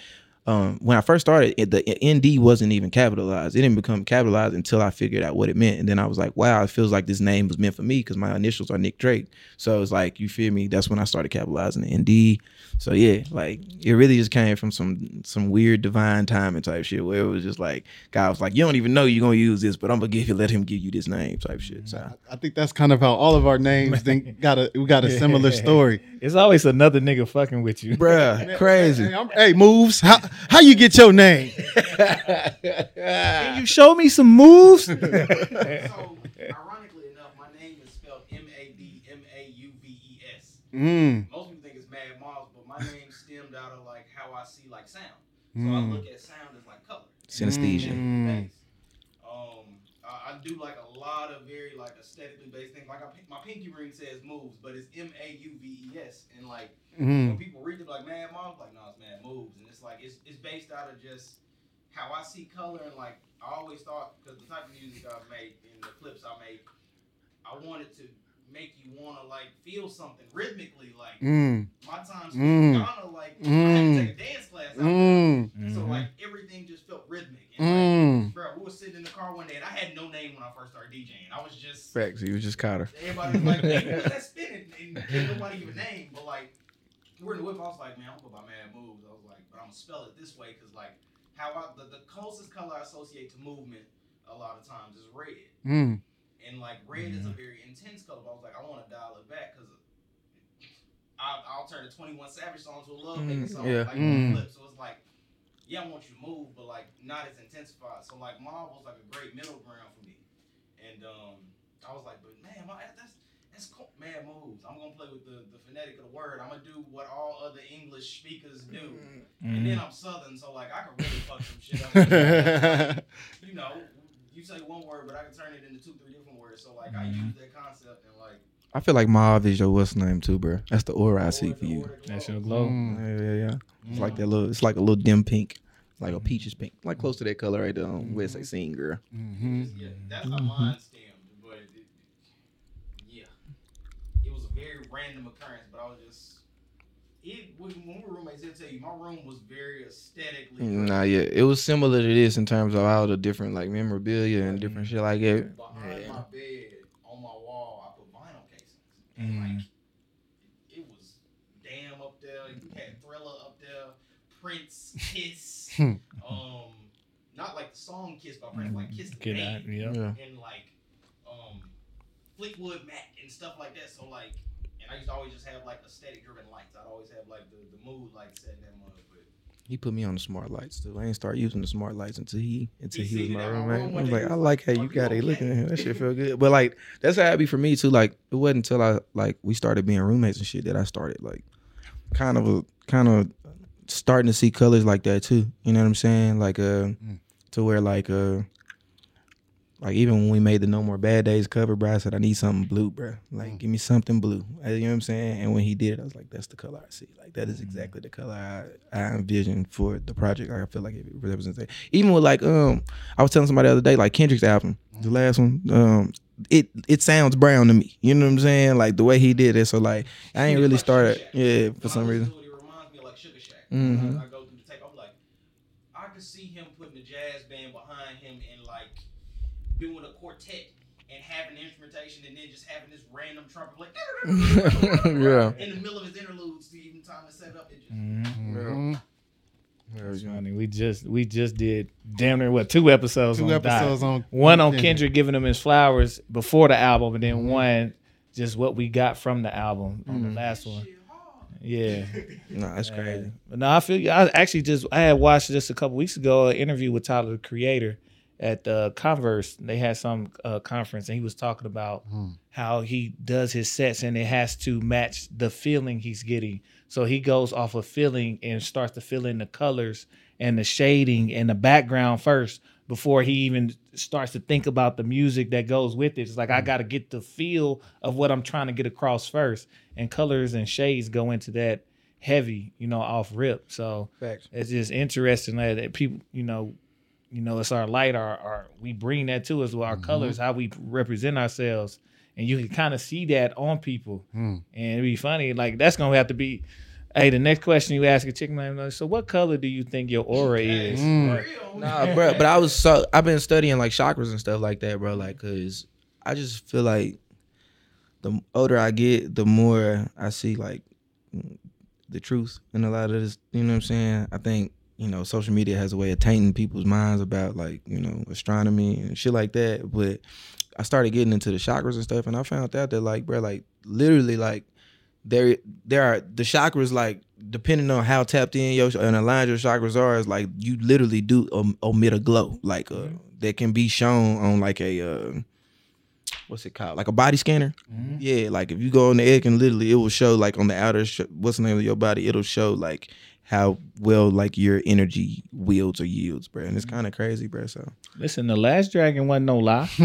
um, when I first started, it, the ND wasn't even capitalized. It didn't become capitalized until I figured out what it meant, and then I was like, wow, it feels like this name was meant for me because my initials are Nick Drake. So it's like, you feel me? That's when I started capitalizing the ND. So yeah, like it really just came from some some weird divine timing type shit where it was just like God was like, you don't even know you're gonna use this, but I'm gonna give you let him give you this name type shit. So I think that's kind of how all of our names then got a we got a similar story. It's always another nigga fucking with you. bruh, crazy. Hey, I'm- hey, moves. How how you get your name? Can you show me some moves? So, ironically enough, my name is spelled M A D M A U V E S. Mm. Most people think it's Mad Moss, but my name stemmed out of like how I see like sound. So I Mm. look at sound as like color. Synesthesia. Mm. Thanks. Um, do like a lot of very like aesthetically based things. Like I, my pinky ring says moves, but it's M A U V E S, and like when Mm. people read it like Mad Moms, like no, it's Mad Moves, and it's like it's it's based out of just how I see color and like I always thought because the type of music I've made in the clips I make, I wanted to make you want to like feel something rhythmically. Like Mm. my time spent Mm. in Ghana, like I had Mm. to take a dance class. Out there. Mm. So Mhm. like everything just felt rhythmic. And, like, Mm. bro, we were sitting in the car one day and I had no name when I first started DJing. I was just Facts. He was just Cotter. everybody was like, hey, who's that spinning? And can't nobody give a name. But like we're in the whip, I was like, man, I'm gonna go by Mad Mauves. I'm gonna spell it this way because like how I the, the closest color I associate to movement a lot of times is red. Mm. And like red is a very intense color. But I was like, I want to dial it back because I'll, I'll turn a 21 Savage song to a love making Mm, song. yeah. Like Mm. flip. So it's like, yeah, I want you to move, but like not as intensified. So like mauve was like a great middle ground for me. And um, I was like, but man, my, that's that's cool. man moves. I'm gonna play with the, the phonetic of the word. I'm gonna do what all other English speakers do. And then I'm Southern, so like I can really fuck some shit up. you know, you say one word, but I can turn it into two, three different words. So like I Mhm. use that concept and like I feel like mauve is your what's name too, bro. That's the aura I see for you. That's your Glow. Mm. Yeah, yeah, yeah. It's like that little. It's like a little dim pink, like a peaches pink, like close to that color right there. On where it's like scene girl. Mhm. Yeah, that's how mine stemmed. But it, yeah, it was a very random occurrence. But I was just it when when we were roommates. They'll tell you my room was very aesthetically. Nah, yeah, it was similar to this in terms of all the different like memorabilia and different shit like that. Behind Yeah. my bed, on my wall, I put vinyl casings, and Mm. like it was damn up there. You had Thriller up there, Prince, Kiss, um, not like the song Kiss by Prince, like Kiss the Get band out, yeah. Yeah. and like um Fleetwood Mac and stuff like that. So like, and I used to always just have like aesthetic driven lights. I'd always have like the, the mood like set them up. But He put me on the smart lights too. I ain't start using the smart lights until he until He he was my it at my roommate. room I was like, I was like how you got you it. Looking at him, that shit feel good. But like that's how it be for me too. Like it wasn't until I like we started being roommates and shit that I started like kind of a kind of starting to see colors like that too. You know what I'm saying? Like uh to where like uh like even when we made the No More Bad Days cover, bro, I said I need something blue, bro. Like give me something blue. Uh, You know what I'm saying? And when he did it, I was like, that's the color I see. Like that is exactly the color I, I envisioned for the project. Like I feel like it represents it. Even with like um I was telling somebody the other day, like Kendrick's album, the last one, um, it it sounds brown to me. You know what I'm saying? Like the way he did it. So like I ain't really started yeah, for some reason. to it, it reminds me of like Sugar Shack. Mhm. When I, I go through the tape. I'm like, I could see him putting the jazz band behind him and like doing a quartet and having the instrumentation and then just having this random trumpet like Yeah. in the middle of his interludes to even time to set up. It just Mhm. It's funny. We just we just did damn near what two episodes. Two on episodes Dot. on one on Kendrick. Kendrick giving him his flowers before the album, and then Mhm. one just what we got from the album on the Mhm. last one. Yeah, no, that's crazy. Yeah. But no, I feel you. I actually just I had watched just a couple weeks ago an interview with Tyler the Creator at the Converse. They had some uh, conference, and he was talking about Mm. how he does his sets, and it has to match the feeling he's getting. So he goes off of feeling and starts to fill in the colors and the shading and the background first before he even starts to think about the music that goes with it. It's like I got to get the feel of what I'm trying to get across first, and colors and shades go into that heavy, you know, off rip. So Facts. it's just interesting that people, you know, you know, it's our light, our, our we bring that to us with our colors, how we represent ourselves, and you can kind of see that on people, Mm. and it'd be funny. Like that's gonna have to be. Hey, the next question you ask a chick, man, so what color do you think your aura is? Mm. Nah, bro. But I was so I've been studying like chakras and stuff like that, bro. Like, cause I just feel like the older I get, the more I see like the truth in a lot of this. You know what I'm saying? I think you know social media has a way of tainting people's minds about like you know astronomy and shit like that. But I started getting into the chakras and stuff, and I found out that like, bro, like literally like there there are the chakras like depending on how tapped in your and aligned your chakras are is like you literally do um, omit a glow. Like uh that can be shown on like a uh what's it called? Like a body scanner. Mhm. yeah like if you go on the egg and literally it will show like on the outer sh- what's the name of your body? It'll show like how well like your energy wields or yields, bro. And it's mm-hmm. kind of crazy, bro. So Listen, the last dragon wasn't no lie.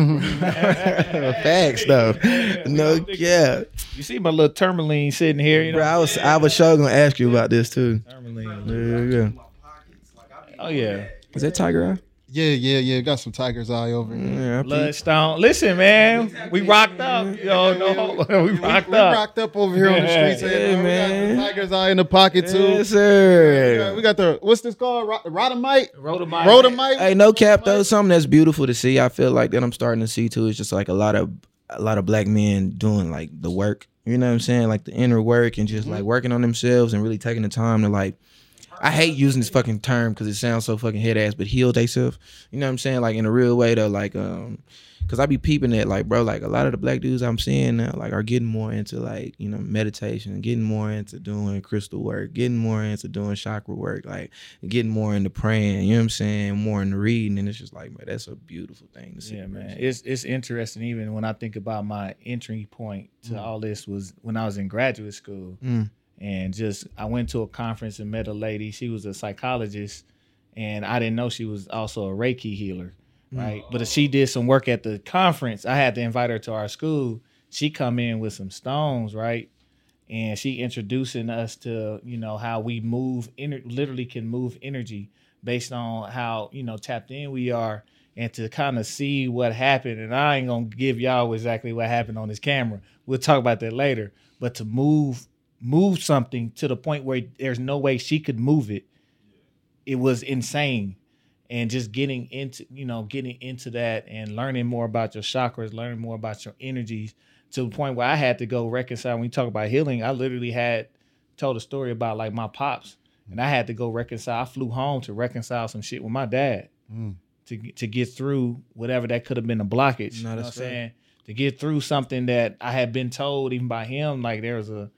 facts though, no, yeah, You see my little tourmaline sitting here, you know. bro. I was I was sure gonna ask you about this too. Tourmaline. Yeah, yeah. My pockets, like, I be Oh yeah. Is that Tiger Eye? Yeah, yeah, yeah. Got some tiger's eye over here. Yeah, I peeped. Bloodstone. Listen, man, we rocked up. Yo, no, we rocked we up. rocked up over here on the streets. Yeah, and, uh, man. We got the tiger's eye in the pocket too. Yes, sir. Yeah, we got the what's this called? Ro- Rhodonite. Rhodonite. Rhodonite. Hey, no cap though. Something that's beautiful to see. I feel like that I'm starting to see too. Is just like a lot of a lot of black men doing like the work. You know what I'm saying? Like the inner work and just like working on themselves and really taking the time to like. I hate using this fucking term because it sounds so fucking head ass, but heal themselves. You know what I'm saying? Like in a real way though, like um, cause I be peeping at like bro, like a lot of the black dudes I'm seeing now, like are getting more into like you know meditation, getting more into doing crystal work, getting more into doing chakra work, like getting more into praying. You know what I'm saying? More into reading, and it's just like man, that's a beautiful thing to see. Yeah, man. It's it's interesting. Even when I think about my entry point to all this was when I was in graduate school, Mm. And just I went to a conference and met a lady. She was a psychologist, and I didn't know she was also a Reiki healer, mm. right? But if she did some work at the conference. I had to invite her to our school. She come in with some stones, right? And she introducing us to you know how we move, ener- literally can move energy based on how you know tapped in we are and to kind of see what happened. And I ain't gonna give y'all exactly what happened on this camera. We'll talk about that later. But to move move something to the point where there's no way she could move it, it was insane. And just getting into, you know, getting into that and learning more about your chakras, learning more about your energies to the point where I had to go reconcile. When you talk about healing, I literally had told a story about like my pops, and I had to go reconcile. I flew home to reconcile some shit with my dad mm. to to get through whatever that could have been a blockage. No, you know what I'm saying? To get through something that I had been told even by him, like there was a,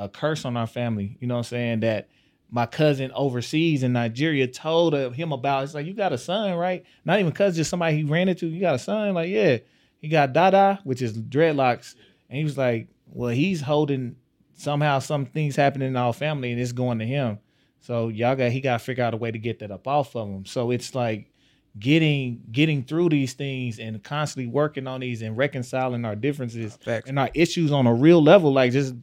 a curse on our family. You know what I'm saying? That my cousin overseas in Nigeria told him about. It's like you got a son, right? Not even cousin, just somebody he ran into. You got a son, like yeah, he got Dada, which is dreadlocks, and he was like, well, he's holding somehow some things happening in our family, and it's going to him. So y'all got he got to figure out a way to get that up off of him. So it's like getting getting through these things and constantly working on these and reconciling our differences Facts. and our issues on a real level, like just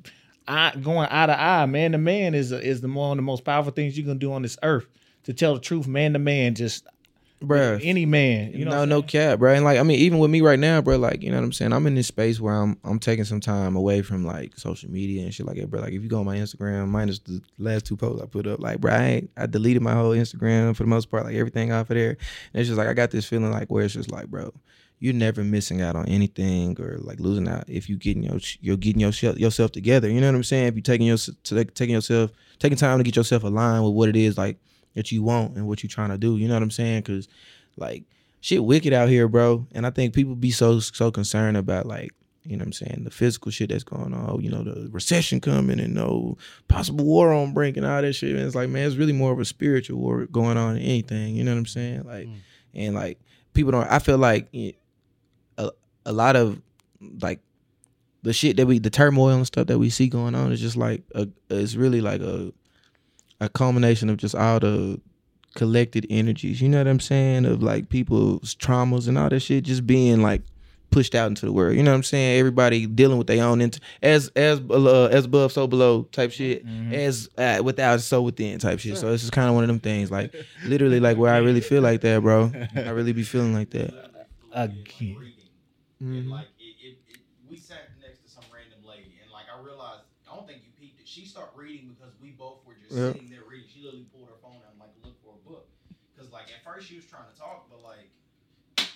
eye, going eye to eye, man to man is is the one of the most powerful things you can do on this earth. To tell the truth, man to man, just Bruh. any man, you know. no, no cap, bro. And like, I mean, even with me right now, bro, like, you know what I'm saying? I'm in this space where I'm I'm taking some time away from like social media and shit like that, bro. Like, if you go on my Instagram, minus the last two posts I put up, like, bro, I ain't, I deleted my whole Instagram for the most part, like everything off of there. And it's just like I got this feeling like where it's just like, bro, you're never missing out on anything or like losing out if you getting your you're getting your yourself together. You know what I'm saying? If you taking your taking yourself taking time to get yourself aligned with what it is like that you want and what you're trying to do. You know what I'm saying? Because like shit wicked out here, bro. And I think people be so so concerned about like, you know what I'm saying, the physical shit that's going on, you know, the recession coming and no possible war on brink and all that shit. And it's like, man, it's really more of a spiritual war going on than anything. You know what I'm saying? Like mm. and like people don't I feel like a, lot of like the shit that we the turmoil and stuff that we see going on is just like a it's really like a a culmination of just all the collected energies. You know what I'm saying? Of like people's traumas and all that shit just being like pushed out into the world. You know what I'm saying? Everybody dealing with their own int- as as uh, as above so below type shit. As uh, without so within type shit. So it's just kind of one of them things. Like literally, like where I really feel like that, bro. I really be feeling like that. Again. Reading. And mm-hmm. like it, it, it, we sat next to some random lady, and like I realized, I don't think you peeped it. She started reading because we both were just Yeah. sitting there reading. She literally pulled her phone out and like looked for a book. Cause like at first she was trying to talk, but like,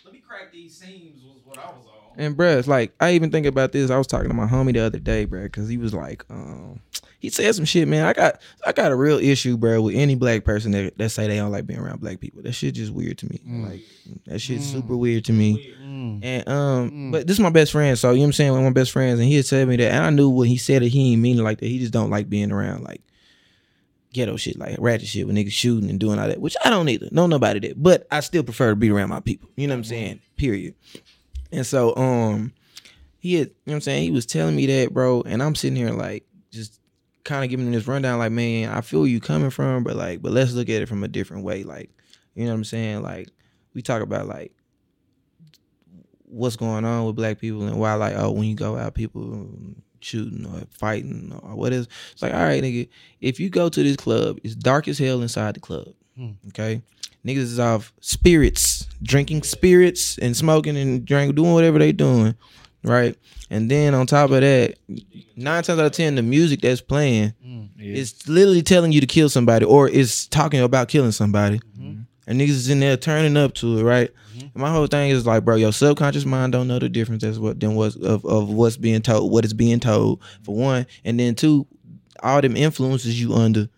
let me crack these seams was what I was on. And bruh, it's like I even think about this. I was talking to my homie the other day, bruh, because he was like, um, he said some shit, man. I got I got a real issue, bruh, with any black person that, that say they don't like being around black people. That shit just weird to me. Mm. Like that shit's mm. super weird to me. Mm. And um, but this is my best friend, so you know what I'm saying, one of my best friends, and he had said me that, and I knew when he said it, he ain't mean it like that. He just don't like being around like ghetto shit, like ratchet shit with niggas shooting and doing all that, which I don't either. No nobody that. But I still prefer to be around my people. You know what I'm saying? Period. And so um he had, you know what I'm saying, he was telling me that, bro, and I'm sitting here like just kind of giving them this rundown, like, man, I feel you coming from, but like, but let's look at it from a different way. Like, you know what I'm saying? Like, we talk about like what's going on with black people and why, like, oh, when you go out, people shooting or fighting or what is it's like, all right, nigga, if you go to this club, it's dark as hell inside the club. Okay. Niggas is off spirits, drinking spirits and smoking and drinking, doing whatever they doing. Right. And then on top of that, nine times out of ten, the music that's playing mm, Yeah. is literally telling you to kill somebody or is talking about killing somebody. Mm-hmm. And niggas is in there turning up to it, right? And my whole thing is like, bro, your subconscious mind don't know the difference as what than what's of, of what's being told, what is being told, for one. And then two, all them influences you under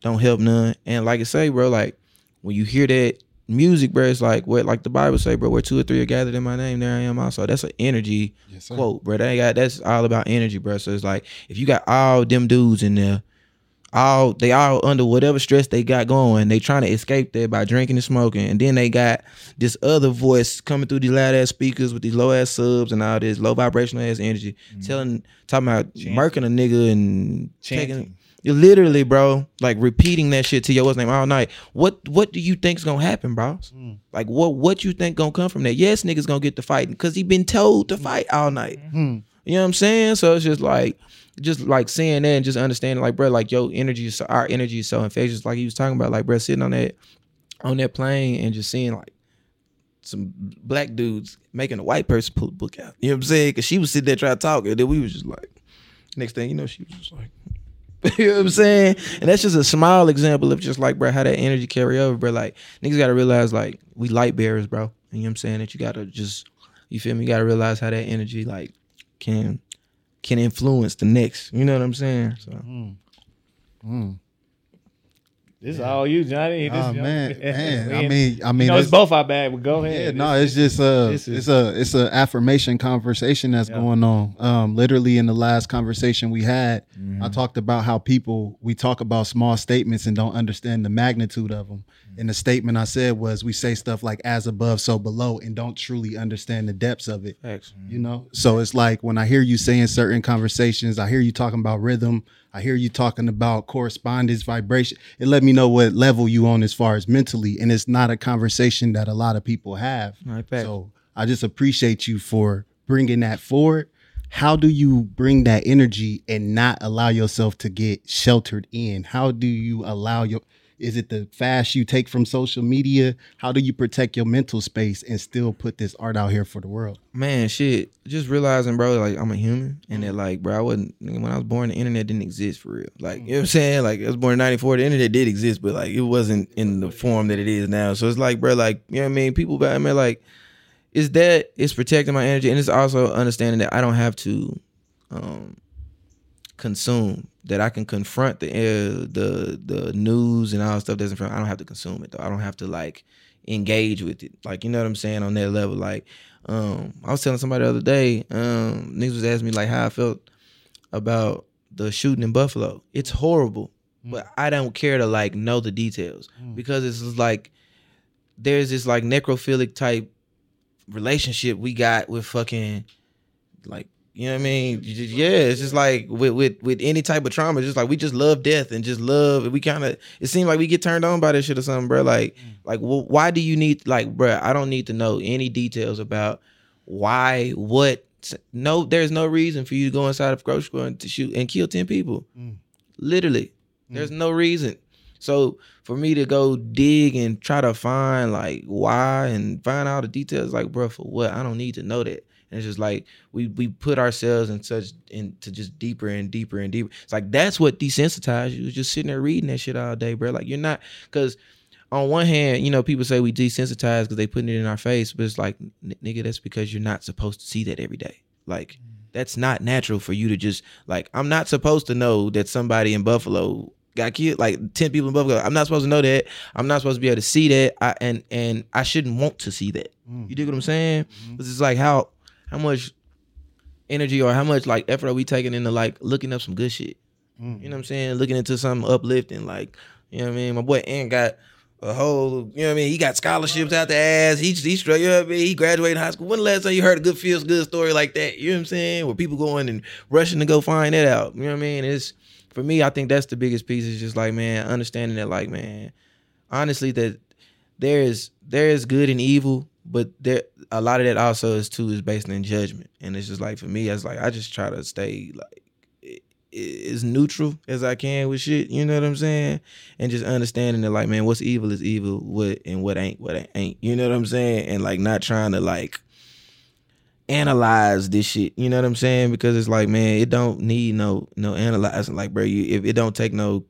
don't help none. And like I say, bro, like when you hear that music, bro, it's like what like the Bible say, bro, where two or three are gathered in my name, there I am also. That's an energy Yes, quote, bro. They got that's all about energy, bro. So it's like if you got all them dudes in there, all they all under whatever stress they got going, they trying to escape that by drinking and smoking, and then they got this other voice coming through these loud ass speakers with these low ass subs and all this low vibrational ass energy, mm-hmm. telling talking about Chanting. murking a nigga and taking. Chanting. You're literally, bro, like repeating that shit to your what's name all night. What what do you think's gonna happen, bro? Mm. Like what what you think gonna come from that? Yes, niggas gonna get to fighting because he been told to mm. fight all night. Hmm. You know what I'm saying? So it's just like, just like seeing that and just understanding, like, bro, like your energy is so, our energy is so infectious. Like he was talking about, like, bro, sitting on that on that plane and just seeing like some black dudes making a white person pull a book out. You know what I'm saying? Because she was sitting there trying to talk, and then we was just like, next thing you know, she was just like. you know what I'm saying? And that's just a small example of just like, bro, how that energy carry over, bro. Like, niggas gotta realize, like, we light bearers, bro. You know what I'm saying? That you gotta just, you feel me? You gotta realize how that energy, like, can can influence the next. You know what I'm saying? So Mm. This is all you, Johnny. This, Oh you man, man. I mean, I you mean, know, it's it's- both our bag, but go Yeah, ahead. no, it's just a is- it's a it's a affirmation conversation that's Yeah. going on. Um, literally in the last conversation we had, Mm-hmm. I talked about how people we talk about small statements and don't understand the magnitude of them. Mm-hmm. And the statement I said was we say stuff like "as above, so below" and don't truly understand the depths of it. facts. You know, so it's like when I hear you saying certain conversations, I hear you talking about rhythm. I hear you talking about correspondence, vibration. It let me know what level you on as far as mentally, and it's not a conversation that a lot of people have. Facts. So I just appreciate you for bringing that forward. How do you bring that energy and not allow yourself to get sheltered in? How do you allow your is it the fast you take from social media? How do you protect your mental space and still put this art out here for the world? Man, shit. Just realizing, bro, like I'm a human and that like, bro, I wasn't when I was born, the internet didn't exist for real. Like, you know what I'm saying? Like I was born in ninety four, the internet did exist, but like it wasn't in the form that it is now. So it's like, bro, like, you know what I mean? People I mean, like, is that it's protecting my energy and it's also understanding that I don't have to um consume that I can confront the uh, the the news and all stuff that's in front. I don't have to consume it though. I don't have to like engage with it. Like you know what I'm saying on that level. Like um, I was telling somebody the other day. Um, niggas was asking me like how I felt about the shooting in Buffalo. It's horrible, but I don't care to like know the details because it's like there's this like necrophilic type relationship we got with fucking like you know what I mean? Yeah, it's just like with with with any type of trauma, it's just like we just love death and just love. We kind of it seems like we get turned on by this shit or something, bro. Like like well, why do you need like, bro? I don't need to know any details about why what. No, there's no reason for you to go inside of a grocery store and to shoot and kill ten people. Mm. Literally, there's no reason. So for me to go dig and try to find like why and find all the details, like bro, for what? I don't need to know that. And it's just like we we put ourselves in such into just deeper and deeper and deeper. It's like that's what desensitized you. Just sitting there reading that shit all day, bro. Like you're not because on one hand, you know, people say we desensitize because they putting it in our face, but it's like, n- nigga, that's because you're not supposed to see that every day. Like mm. that's not natural for you to just like. I'm not supposed to know that somebody in Buffalo got killed, like ten people in Buffalo. I'm not supposed to know that. I'm not supposed to be able to see that. I and and I shouldn't want to see that. Mm. You dig what I'm saying? Mm-hmm. Because it's like how how much energy or how much like effort are we taking into like looking up some good shit? Mm. You know what I'm saying? Looking into something uplifting, like you know what I mean. My boy Ant got a whole, you know what I mean. He got scholarships out the ass. He he straight, you know what I mean. He graduated high school. When the last time you heard a good feels good story like that? You know what I'm saying? Where people going and rushing to go find that out. You know what I mean? It's for me, I think that's the biggest piece. Is just like man, understanding that like man, honestly that there is there is good and evil, but there a lot of that also is too is based in judgment, and it's just like for me, it's like I just try to stay like as neutral as I can with shit. You know what I'm saying? And just understanding that like man, what's evil is evil, what and what ain't what ain't. You know what I'm saying? And like not trying to like analyze this shit. You know what I'm saying? Because it's like, man, it don't need no no analyzing. Like, bro, you if it don't take no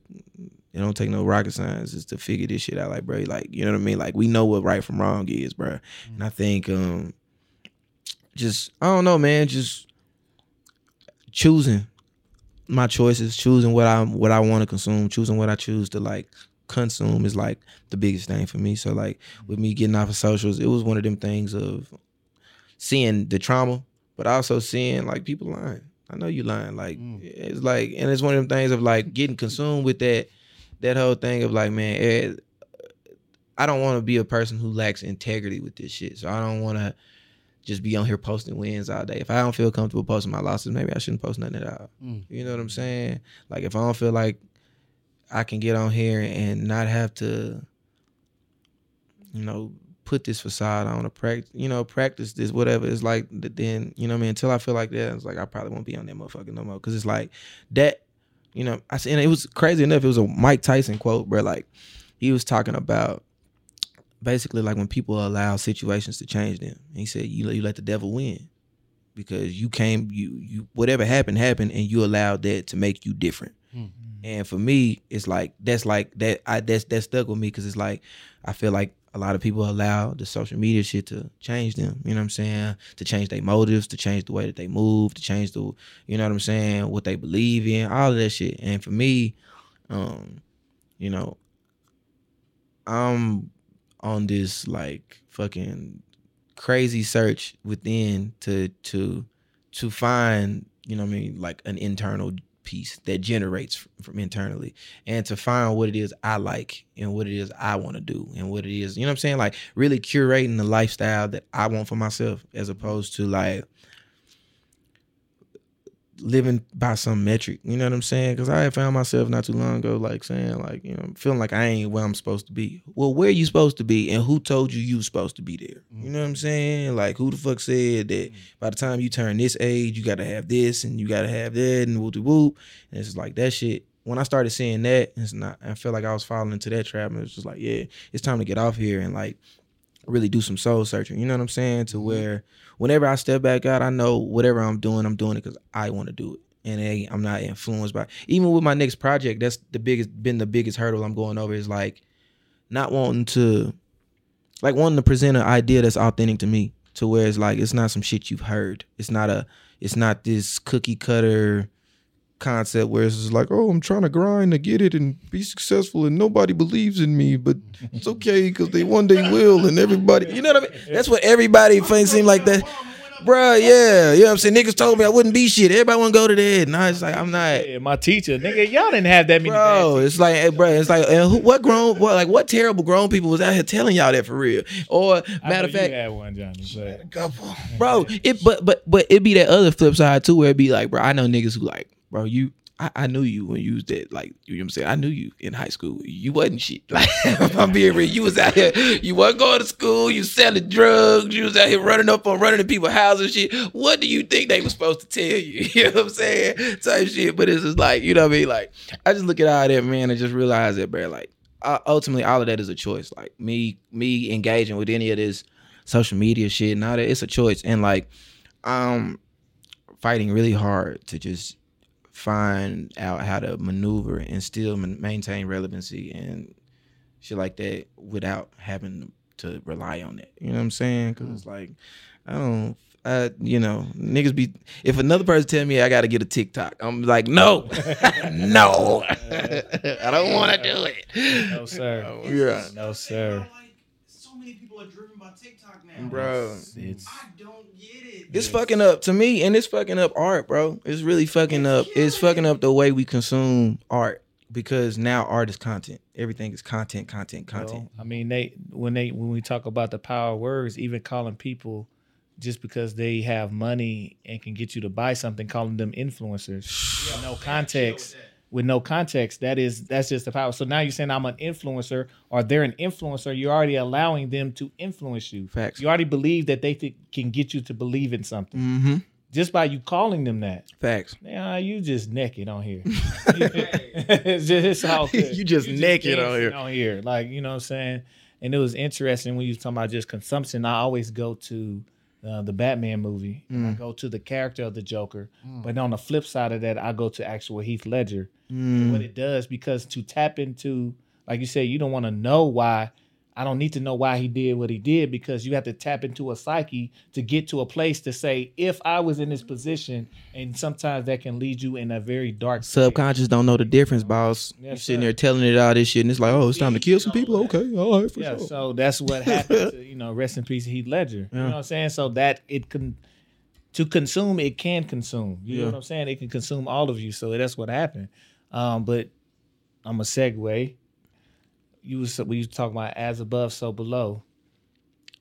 it don't take no rocket science just to figure this shit out. Like, bro, like you know what I mean? Like we know what right from wrong is, bro. And I think um just I don't know, man, just choosing my choices, choosing what I what I want to consume, choosing what I choose to like consume is like the biggest thing for me. So like with me getting off of socials, it was one of them things of seeing the trauma, but also seeing like people lying. I know you lying. Like it's like, and it's one of them things of like getting consumed with that, that whole thing of like, man, eh, I don't want to be a person who lacks integrity with this shit. So I don't want to just be on here posting wins all day. If I don't feel comfortable posting my losses, maybe I shouldn't post nothing at all. Mm. You know what I'm saying? Like if I don't feel like I can get on here and not have to, you know, put this facade on or practice, you know, practice this, whatever. It's like then, you know what I mean? Until I feel like that, it's like I probably won't be on that motherfucker no more. Cause it's like that, you know, I said, and it was crazy enough. It was a Mike Tyson quote, bro. Like he was talking about basically like when people allow situations to change them. He said, you, you let the devil win because you came, you, you, whatever happened, happened and you allowed that to make you different. Mm-hmm. And for me, it's like that's like that. I that's that stuck with me because it's like I feel like a lot of people allow the social media shit to change them. You know what I'm saying? To change their motives, to change the way that they move, to change the you know what I'm saying, what they believe in, all of that shit. And for me, um, you know, I'm on this like fucking crazy search within to to to find you know what I mean like an internal piece that generates from internally and to find what it is I like and what it is I want to do and what it is you know what I'm saying? Like really curating the lifestyle that I want for myself as opposed to like living by some metric you know what i'm saying? Because i had found myself not too long ago like saying like you know feeling like i ain't where i'm supposed to be. Well where you supposed to be and who told you you was supposed to be there? You know what i'm saying? Like who the fuck said that by the time you turn this age you gotta have this and you gotta have that and whoop whoop and it's like that shit. When i started seeing that it's not i felt like i was falling into that trap and it was just like yeah it's time to get off here and like really do some soul searching. You know what I'm saying? To mm-hmm. where whenever I step back out, I know whatever I'm doing, I'm doing it because I want to do it. And I'm not influenced by even with my next project, that's the biggest been the biggest hurdle I'm going over is like not wanting to like wanting to present an idea that's authentic to me. To where it's like it's not some shit you've heard. It's not a it's not this cookie cutter concept where it's just like, oh, I'm trying to grind to get it and be successful, and nobody believes in me, but it's okay because they one day will, and everybody, you know what I mean? That's what everybody thinks seem like that, Bruh, Yeah, you know what I'm saying. Niggas told me I wouldn't be shit. Everybody want to go to that, and I was like, I'm not. Yeah, my teacher, nigga, y'all didn't have that many. Bro, it's like, eh, hey, bro, it's like, and who, what grown, what like, what terrible grown people was out here telling y'all that for real? Or matter of fact, you had one, Johnny. But bro. It but but but it be that other flip side too, where it be like, bro, I know niggas who like, bro, you. I, I knew you when you was that, like, you know what I'm saying? I knew you in high school. You wasn't shit. Like, if I'm being real, you was out here, you wasn't going to school, you selling drugs, you was out here running up on running in people's houses shit. What do you think they was supposed to tell you? You know what I'm saying? Type shit. But it's just like, you know what I mean? Like, I just look at all that, man, and just realize that, bro, like, uh, ultimately, all of that is a choice. Like, me, me engaging with any of this social media shit and all that, it's a choice. And like, um, fighting really hard to just find out how to maneuver and still maintain relevancy and shit like that without having to rely on that. You know what I'm saying? Mm-hmm. Because it's like I don't. I, you know, niggas be. If another person tell me I got to get a TikTok, I'm like, no, no, I don't want to do it. no, sir. Yeah, No, sir. Like, so many people are driven by TikTok now. bro. It's I don't get it. It's fucking up to me, and it's fucking up art, bro. It's really fucking up. It's fucking up the way we consume art because now art is content. Everything is content, content, content. Well, I mean, they when they when we talk about the power of words, even calling people just because they have money and can get you to buy something, calling them influencers. no context. With no context. That is that's just the power. So now you're saying I'm an influencer or they're an influencer. You're already allowing them to influence you. Facts. You already believe that they th- can get you to believe in something Mm-hmm. just by you calling them that. Facts. Yeah, you just naked on here. it's just it's all good. You just naked on here. On here, like you know what I'm saying. And it was interesting when you was talking about just consumption. I always go to uh, the Batman movie. and I Mm. go to the character of the Joker. But on the flip side of that, I go to actual Heath Ledger. Mm. And what it does because to tap into, like you said, you don't want to know why. I don't need to know why he did what he did because you have to tap into a psyche to get to a place to say, if I was in this position, and sometimes that can lead you in a very dark place. Subconscious don't know the difference, boss. you Yes, sitting sir. there telling it all this shit, and it's like, oh, it's time to kill some people. Okay, all right, for Yeah, sure. so that's what happened to, you know, rest in peace, Heath Ledger. You know what I'm saying? So that it can to consume, it can consume. You know what I'm saying? It can consume all of you. So that's what happened. Um, but I'm a segue. You was we was talking about as above, so below.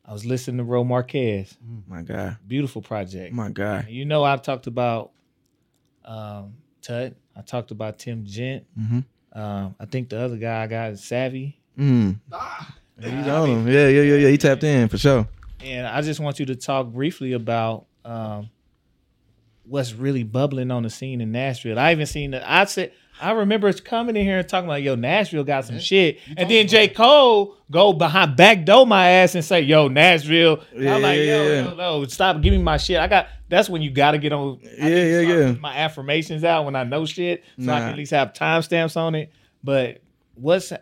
I was listening to Ro Marquez, my God, beautiful project. my God. You know, I talked about um, Tut. I talked about Tim Gent. Mhm. Um, I think the other guy I got is Savvy. Mm. He's on him. Yeah, yeah, yeah, yeah. He tapped in for sure. and I just want you to talk briefly about um, what's really bubbling on the scene in Nashville. I even seen that. I said I remember it's coming in here and talking about yo Nashville got some shit, and then J Cole go behind back door my ass and say yo Nashville. Yeah, I'm like yeah, yo, yeah. no, no, stop giving me my shit. I got that's when you got to get on. I Yeah, yeah, yeah. My affirmations out when I know shit, so I can at least have timestamps on it. But what's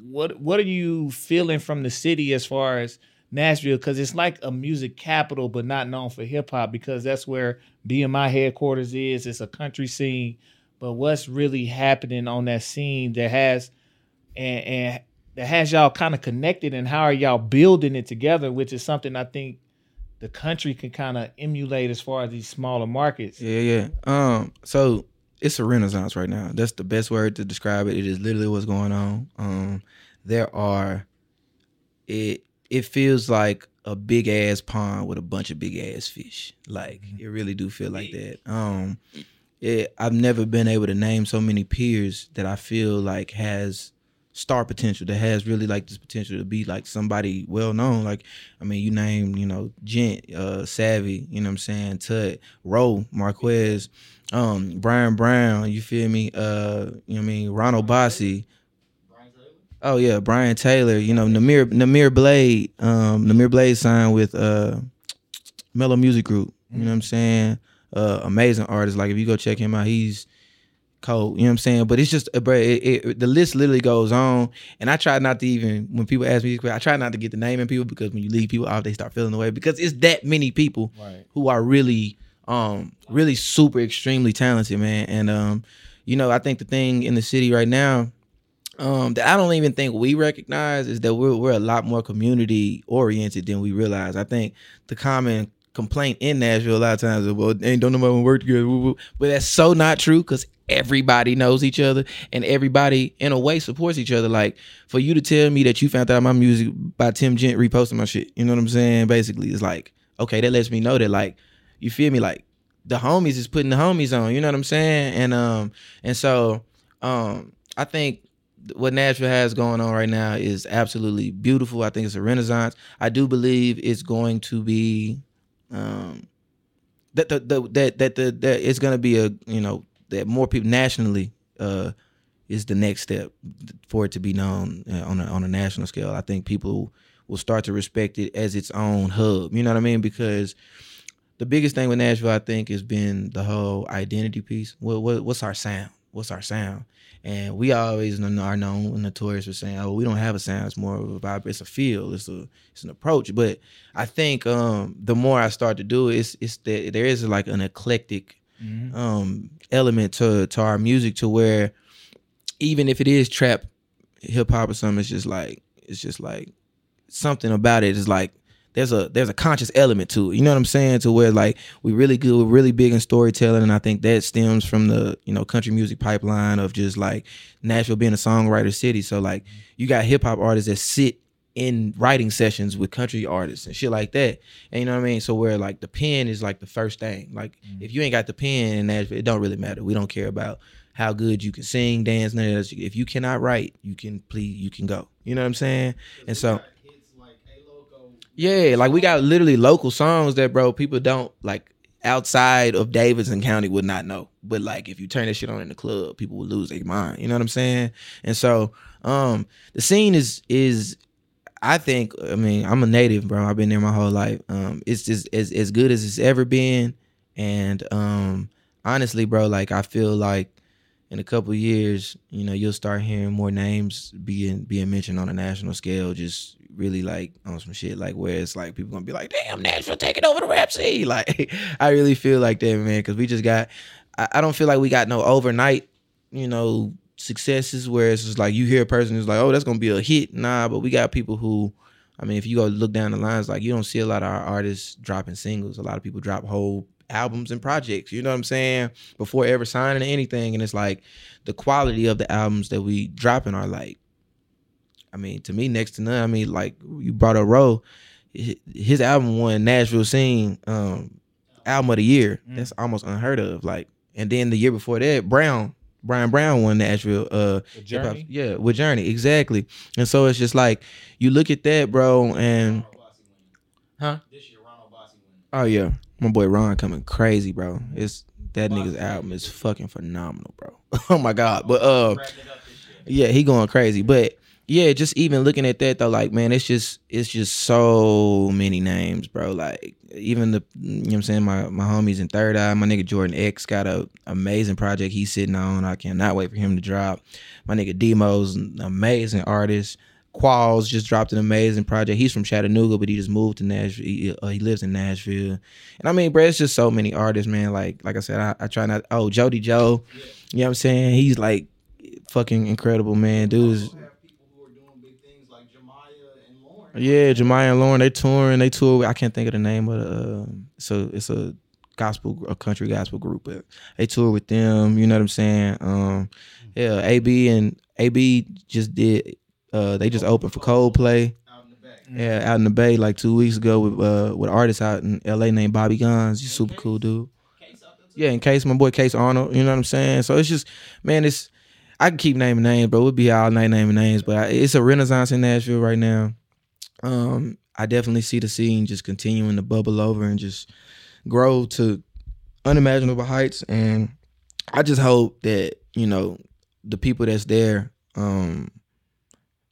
what what are you feeling from the city as far as Nashville? Because it's like a music capital, but not known for hip hop. Because that's where BMI headquarters is. It's a country scene. But what's really happening on that scene that has and, and that has y'all kind of connected, and how are y'all building it together? Which is something I think the country can kind of emulate as far as these smaller markets. Yeah, yeah. Um, so it's a renaissance right now. That's the best word to describe it. It is literally what's going on. Um, there are it it feels like a big ass pond with a bunch of big ass fish. Like it really do feel like that. Um it, I've never been able to name so many peers that I feel like has star potential that has really like this potential to be like somebody well known like i mean you name you know gent uh savvy you know what i'm saying? Tut roe marquez um brian brown you feel me? Uh you know what i mean? Ronald bossy. Oh yeah brian taylor you know namir namir blade um namir blade signed with uh Mello Music Group you know what i'm saying uh amazing artist like if you go check him out he's cold. You know what I'm saying? But it's just, bro, it, it, the list literally goes on. And I try not to even, when people ask me, these questions, I try not to get the name in people because when you leave people off, they start feeling the way because it's that many people Right. who are really, um, really super extremely talented, man. And um, you know, I think the thing in the city right now, um, that I don't even think we recognize is that we're we're a lot more community oriented than we realize. I think the common complaint in Nashville a lot of times well, ain't don't nobody work together, woo, woo." but that's so not true because everybody knows each other and everybody in a way supports each other. Like for you to tell me that you found out my music by Tim Gent reposting my shit, you know what I'm saying? Basically, it's like okay, that lets me know that like you feel me, like the homies is putting the homies on, you know what I'm saying? And um and so um I think what Nashville has going on right now is absolutely beautiful. I think it's a renaissance. I do believe it's going to be um that the, the that that the that it's to be a you know that more people nationally uh is the next step for it to be known uh, on a on a national scale. I think people will start to respect it as its own hub. You know what I mean? Because the biggest thing with Nashville, I think, has been the whole identity piece. What, what what's our sound? What's our sound? And we always are known and notorious for saying, "Oh, we don't have a sound. It's more of a vibe. It's a feel. It's a it's an approach." But I think um, the more I start to do it, it's it's that there is like an eclectic um, element to to our music to where even if it is trap hip hop or something, it's just like it's just like something about it is like there's a there's a conscious element to it. You know what I'm saying? To where like we really good, we're really big in storytelling, and I think that stems from the you know country music pipeline of just like Nashville being a songwriter city. So like you got hip hop artists that sit in writing sessions with country artists and shit like that. And you know what I mean? So where like the pen is like the first thing. Like mm-hmm. if you ain't got the pen in Nashville, it don't really matter. We don't care about how good you can sing, dance, none of that. If you cannot write, you can please you can go. You know what I'm saying? And so yeah, like we got literally local songs that bro people don't like outside of Davidson County would not know. But like if you turn that shit on in the club, people would lose their mind. You know what I'm saying? And so um the scene is is I think I mean I'm a native, bro. I've been there my whole life. Um it's just as as good as it's ever been. And um honestly, bro, like I feel like in a couple years, you know, you'll start hearing more names being being mentioned on a national scale, just really like on some shit like where it's like people gonna be like, damn, Nashville taking over the rap scene. Like I really feel like that, man, because we just got I, I don't feel like we got no overnight, you know, successes where it's just like you hear a person who's like, oh, that's gonna be a hit. Nah, but we got people who I mean, if you go look down the lines, like you don't see a lot of our artists dropping singles. A lot of people drop whole albums and projects. You know what I'm saying? Before ever signing anything, and it's like the quality of the albums that we dropping are like. I mean, to me, next to none. I mean, like you brought a row, his album won Nashville Scene um, album of the year. Mm. That's almost unheard of. Like, and then the year before that, Brown. Brian Brown won Nashville. Uh, The Journey? yeah, with Journey, exactly. And so it's just like you look at that, bro, and Huh? This year, Ron Obasi winning. Oh yeah, my boy Ron coming crazy, bro. It's that nigga's album is fucking phenomenal, bro. oh my god, but uh, Wrapped it up this year. yeah, he going crazy. But yeah, just even looking at that though, like man, it's just it's just so many names, bro. Like even the you know what I'm saying, my my homies in Third Eye, my nigga Jordan X got a amazing project he's sitting on. I cannot wait for him to drop. My nigga Demo's an amazing artist. Qualls just dropped an amazing project. He's from Chattanooga, but he just moved to Nashville. He, uh, he lives in Nashville, and I mean, bro, it's just so many artists, man. Like, like I said, I, I try not. Oh, Jody Joe, you know what I'm saying? He's like fucking incredible, man. Dude's Also have people who are doing big things like Jemiah and Lauren. Yeah, Jemiah and Lauren, they touring. They tour. I can't think of the name of the. Uh, so it's a gospel, a country gospel group, but they tour with them. You know what I'm saying? Um, yeah, AB and AB just did. Uh, they just opened for Coldplay. Yeah, out in the Bay like two weeks ago with uh with artists out in L.A. named Bobby Guns. He's super cool dude. Yeah, in case my boy Case Arnold, you know what I'm saying. So it's just, man, it's I can keep naming names, bro. We'll be all night naming names, but I, it's a renaissance in Nashville right now. Um, I definitely see the scene just continuing to bubble over and just grow to unimaginable heights. And I just hope that you know the people that's there, um,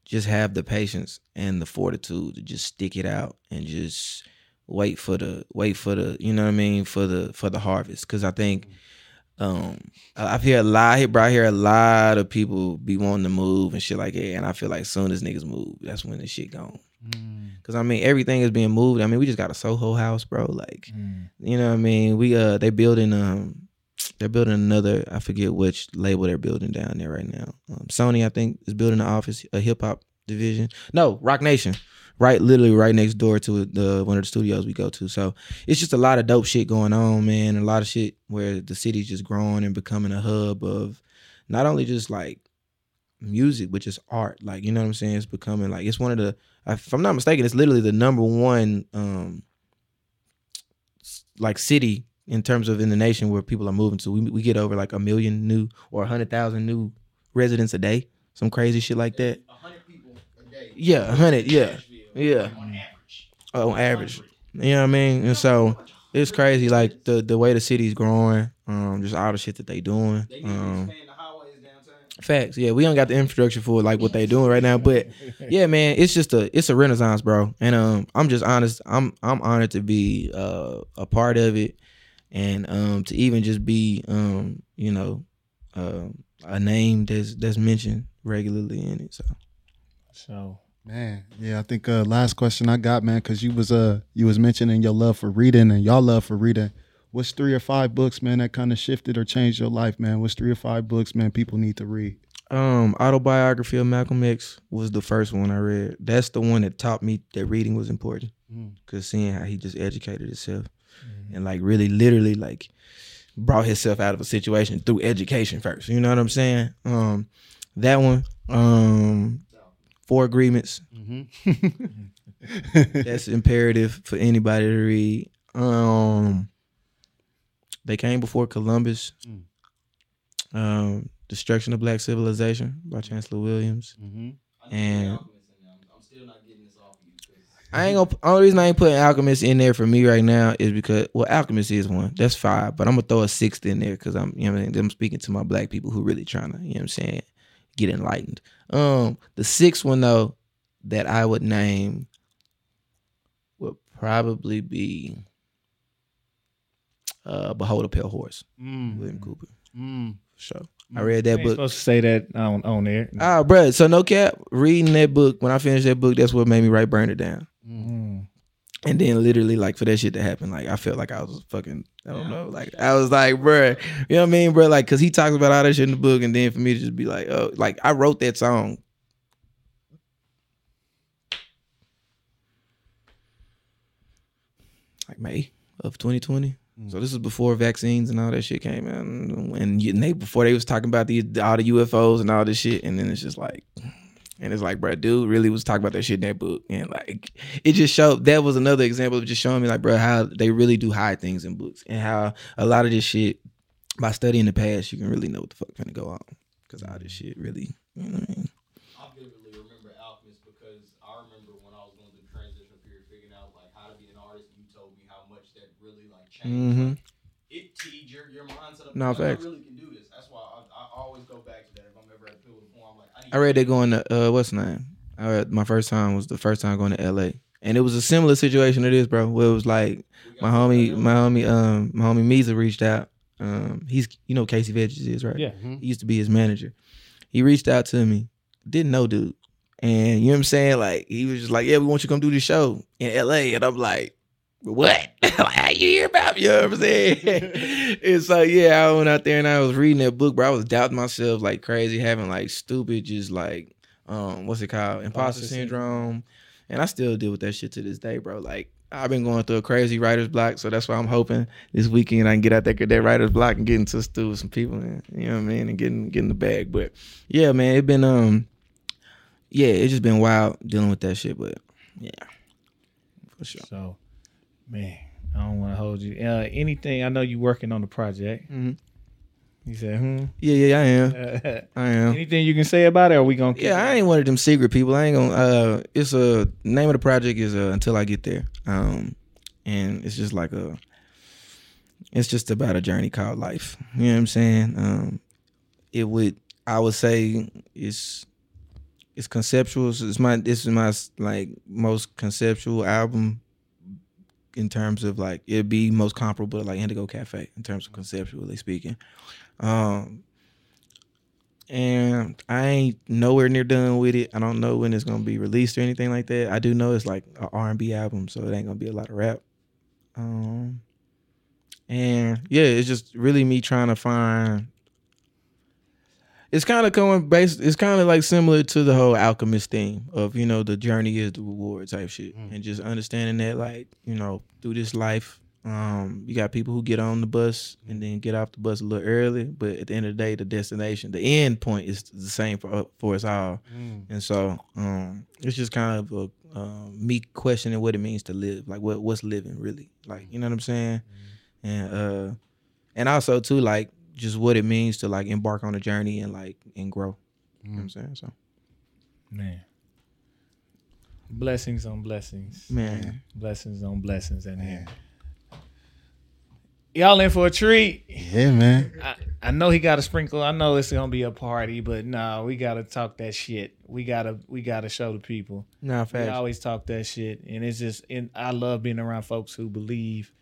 just have the patience and the fortitude to just stick it out and just wait for the wait for the you know what I mean for the for the harvest. Because I think um I've heard a lot bro I hear a lot of people be wanting to move and shit like that. And I feel like soon as niggas move that's when the shit gone Mm, because I mean everything is being moved. I mean we just got a Soho house bro. Like mm. you know what I mean? We uh they building um they're building another I forget which label they're building down there right now. Um, Sony I think is building an office a hip hop division. No Roc Nation. Right literally right next door to the one of the studios we go to. So it's just a lot of dope shit going on man. A lot of shit where the city's just growing and becoming a hub of not only just like music but just art like you know what i'm saying it's becoming like it's one of the if i'm not mistaken it's literally the number one um like city in terms of in the nation where people are moving to we, we get over like a million new or a hundred thousand new residents a day some crazy shit like that hundred people a day. yeah a hundred yeah yeah On average. on average you know what I mean? And so it's crazy, like the the way the city's growing, um, just all the shit that they doing. They need to Um, facts, yeah, we don't got the infrastructure for like what they doing right now, but yeah, man, it's just a it's a renaissance, bro. And um, I'm just honest, I'm I'm honored to be uh a part of it, and um to even just be um you know um a name that's that's mentioned regularly in it. So So Man, yeah, I think uh last question I got, man, because you was uh you was mentioning your love for reading and y'all love for reading. What's three or five books, man, that kind of shifted or changed your life, man? What's three or five books, man, people need to read? Um, autobiography of Malcolm X was the first one I read. That's the one that taught me that reading was important. Mm. Cause seeing how he just educated himself and like really, literally like brought himself out of a situation through education first. You know what I'm saying? Um, that one. Um, Four Agreements. That's imperative for anybody to read. Um, they came before Columbus. Mm. Um, Destruction of Black Civilization by Chancellor Williams. Mm-hmm. I need to And- put Alchemist in there. I'm, I'm still not getting this off of you. 'cause- I ain't gonna. Only reason I ain't putting Alchemist in there for me right now is because well, Alchemist is one. That's five, but I'm gonna throw a sixth in there because I'm you know what I mean, I'm speaking to my black people who really trying to you know what I'm saying get enlightened. Um, the sixth one though that I would name would probably be uh Behold a Pale Horse, Mm. William Cooper. Mm. Sure. I read that Ain't book. supposed to say that on on there. Ah, bruh, So no cap. Reading that book when I finished that book, that's what made me write Burn It Down. Mm. And then literally, like for that shit to happen, like I felt like I was fucking, I don't know, like I was like, bruh, you know what I mean, bruh? Like, cause he talks about all that shit in the book, and then for me to just be like, oh, like I wrote that song. Like May of 2020. So this is before vaccines and all that shit came out, and, and they before they was talking about these all the UFOs and all this shit, and then it's just like, and it's like, bro, dude really was talking about that shit in that book, and like it just showed that was another example of just showing me like, bro, how they really do hide things in books, and how a lot of this shit by studying the past, you can really know what the fuck gonna go on, because all this shit really, you know what I mean? I vividly remember Alchemist because I remember when I was going through the transition period, figuring out like how to be an artist. You told me how much that really like changed. Mhm. It teed your your mindset up. No, like, facts. I really can do this. That's why I, I always go back to that if I'm ever at the pivotal point. I'm like, I, need I read that going to uh, what's the name? I read, my first time was the first time going to L.A. And it was a similar situation to this, bro. Where it was like my homie, my homie, um, my homie Misa reached out. Um, he's you know Casey Veggies is right. Yeah. Mm-hmm. He used to be his manager. He reached out to me. Didn't know dude. And you know what I'm saying? Like he was just like, Yeah, we want you to come do the show in LA. And I'm like, What? how you hear about me? You know what I'm saying? it's like, yeah, I went out there and I was reading that book, bro. I was doubting myself like crazy, having like stupid, just like um, what's it called? Imposter syndrome. And I still deal with that shit to this day, bro. Like I've been going through a crazy writer's block, so that's why I'm hoping this weekend I can get out there, get that writer's block, and get into a stew with some people, and, you know what I mean, and getting getting the bag. But yeah, man, it been um, yeah, it's just been wild dealing with that shit. But yeah, for sure. So, man, I don't want to hold you. Uh, anything? I know you working on the project. Mhm. You said, hmm. Yeah, yeah, I am. Uh, I am. anything you can say about it? Or are we gonna? keep Yeah, I ain't one of them secret people. I ain't gonna. Uh, it's a name of the project is uh, until I get there. Um, and it's just like a. It's just about a journey called life. You know what I'm saying? Um, it would. I would say it's. It's conceptual. So It's my. This is my like most conceptual album. In terms of like, it'd be most comparable to like Indigo Cafe in terms of conceptually speaking. Um, and I ain't nowhere near done with it. I don't know when it's gonna be released or anything like that. I do know it's like an R and B album, so it ain't gonna be a lot of rap. Um, and yeah, it's just really me trying to find. It's kind of coming based. It's kind of like similar to the whole alchemist theme of you know the journey is the reward type shit, Mm. and just understanding that like you know through this life, um, you got people who get on the bus and then get off the bus a little early, but at the end of the day, the destination, the end point is the same for for us all. Mm. And so, um, it's just kind of a, um, me questioning what it means to live, like what what's living really, like you know what I'm saying, and uh, and also too like just what it means to like embark on a journey and like and grow. You know what I'm mm. saying? So, man. Blessings on blessings, man, blessings on blessings, in here. Y'all in for a treat. Yeah, man. I, I know he got a sprinkle. I know it's gonna be a party, but nah, we gotta talk that shit. We gotta we gotta show the people. nah, We fast. always talk that shit, and it's just. And I love being around folks who believe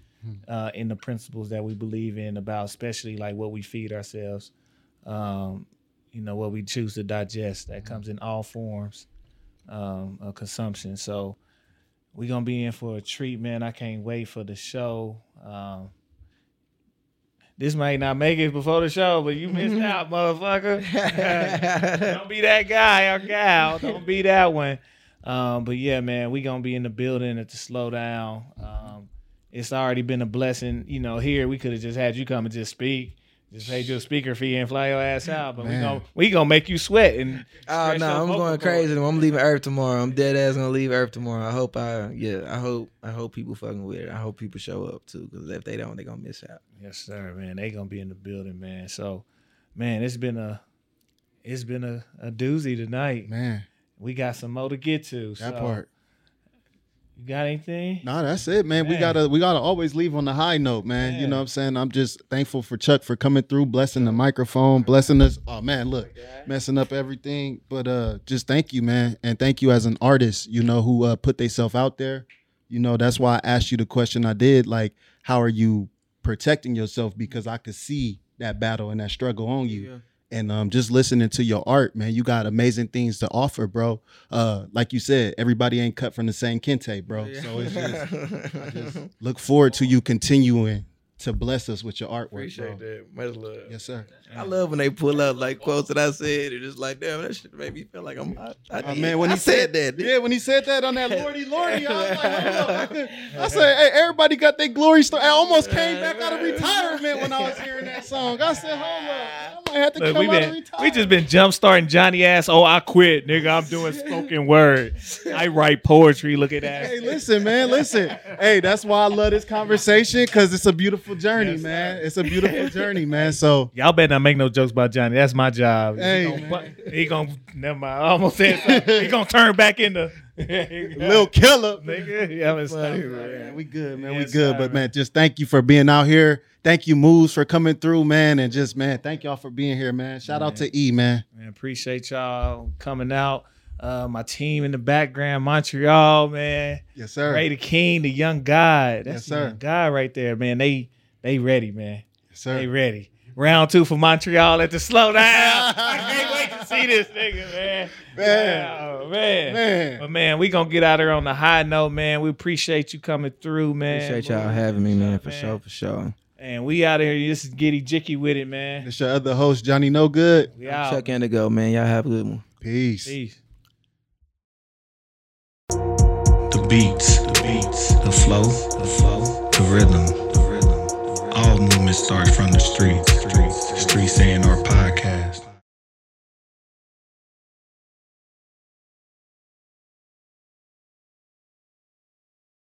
uh, in the principles that we believe in about, especially like what we feed ourselves. Um, you know what we choose to digest. That comes in all forms um, of consumption. So we're gonna be in for a treat, man. I can't wait for the show. Um, this might not make it before the show, but you missed out, motherfucker. Don't be that guy or gal. Don't be that one. Um, but yeah, man, we gonna be in the building at the Slowdown. Um, it's already been a blessing. You know, here we could have just had you come and just speak, just paid your speaker fee and fly your ass out. But we Man. gonna we gonna make you sweat and Oh stretch no, I'm going cords. crazy. I'm leaving Earth tomorrow. I'm dead ass gonna leave Earth tomorrow. I hope I yeah. I hope I hope people fucking with it. I hope people show up too. Because if they don't, they gonna miss out. Yes, sir, man. They gonna be in the building, man. So, man, it's been a It's been a, a doozy tonight. Man, We got some more to get to. that so, part. You got anything? No, that's it, man. We gotta we gotta always leave on the high note, man. You know what I'm saying? I'm just thankful for Chuck for coming through, blessing the microphone, blessing us. Oh man, look, messing up everything. But uh just thank you, man. And thank you as an artist, you know, who uh put themselves out there. You know, that's why I asked you the question I did, like, how are you protecting yourself? Because I could see that battle and that struggle on you. Yeah. And um, just listening to your art, man, you got amazing things to offer, bro. Uh, like you said, everybody ain't cut from the same kente, bro. So it's just, I just look forward to you continuing to bless us with your artwork, Appreciate bro. that. Much love. Yes, sir. I love when they pull up like quotes that I said. It's just like, damn, that shit made me feel like I'm. I, I, Oh, man, when I he said that, Yeah, when he said that on that Lordy Lordy, I was like, hold up. I, could, I said, hey, everybody got their glory story. I almost came back out of retirement when I was hearing that song. I said, hold up, I might have to Look, come we out of been retirement. we just been jump starting Johnny ass. Oh, I quit, nigga. I'm doing spoken word. I write poetry. Look at that. Hey, listen, man, listen. Hey, that's why I love this conversation because it's a beautiful journey, Yes, man. It's a beautiful journey, man. So, Y'all better not make no jokes about Johnny. That's my job. Hey, he gonna, he gonna never mind. I almost said something. He gonna turn back into Lil Killer. nigga. Yeah, I'm sorry, Man, man. we good, man. we good. sir, but man. man, just thank you for being out here. Thank you, Mauves, for coming through, man. And just man, thank y'all for being here, man. Shout out to E, man. Man, appreciate y'all coming out. Uh, my team in the background, Montreal, man. Yes, sir. Ray the King, the young guy. That's Yes, the sir. young guy right there, man. They they ready, man. Yes, sir. They ready. Round two for Montreal at the Slowdown. I can't wait to see this nigga, man. Man. Oh, man. Man. But man, we gonna get out here on the high note, man. We appreciate you coming through, man. Appreciate y'all having me, man, for sure, for sure. And we out of here. This is getEJIKEwithit, man. It's your other host, Johnny No Good. We out. Chuck iNDigo, man. Y'all have a good one. Peace. Peace. The beats, the beats, the flow, the flow, the rhythm. All movements start from the streets. Streets A&R podcast.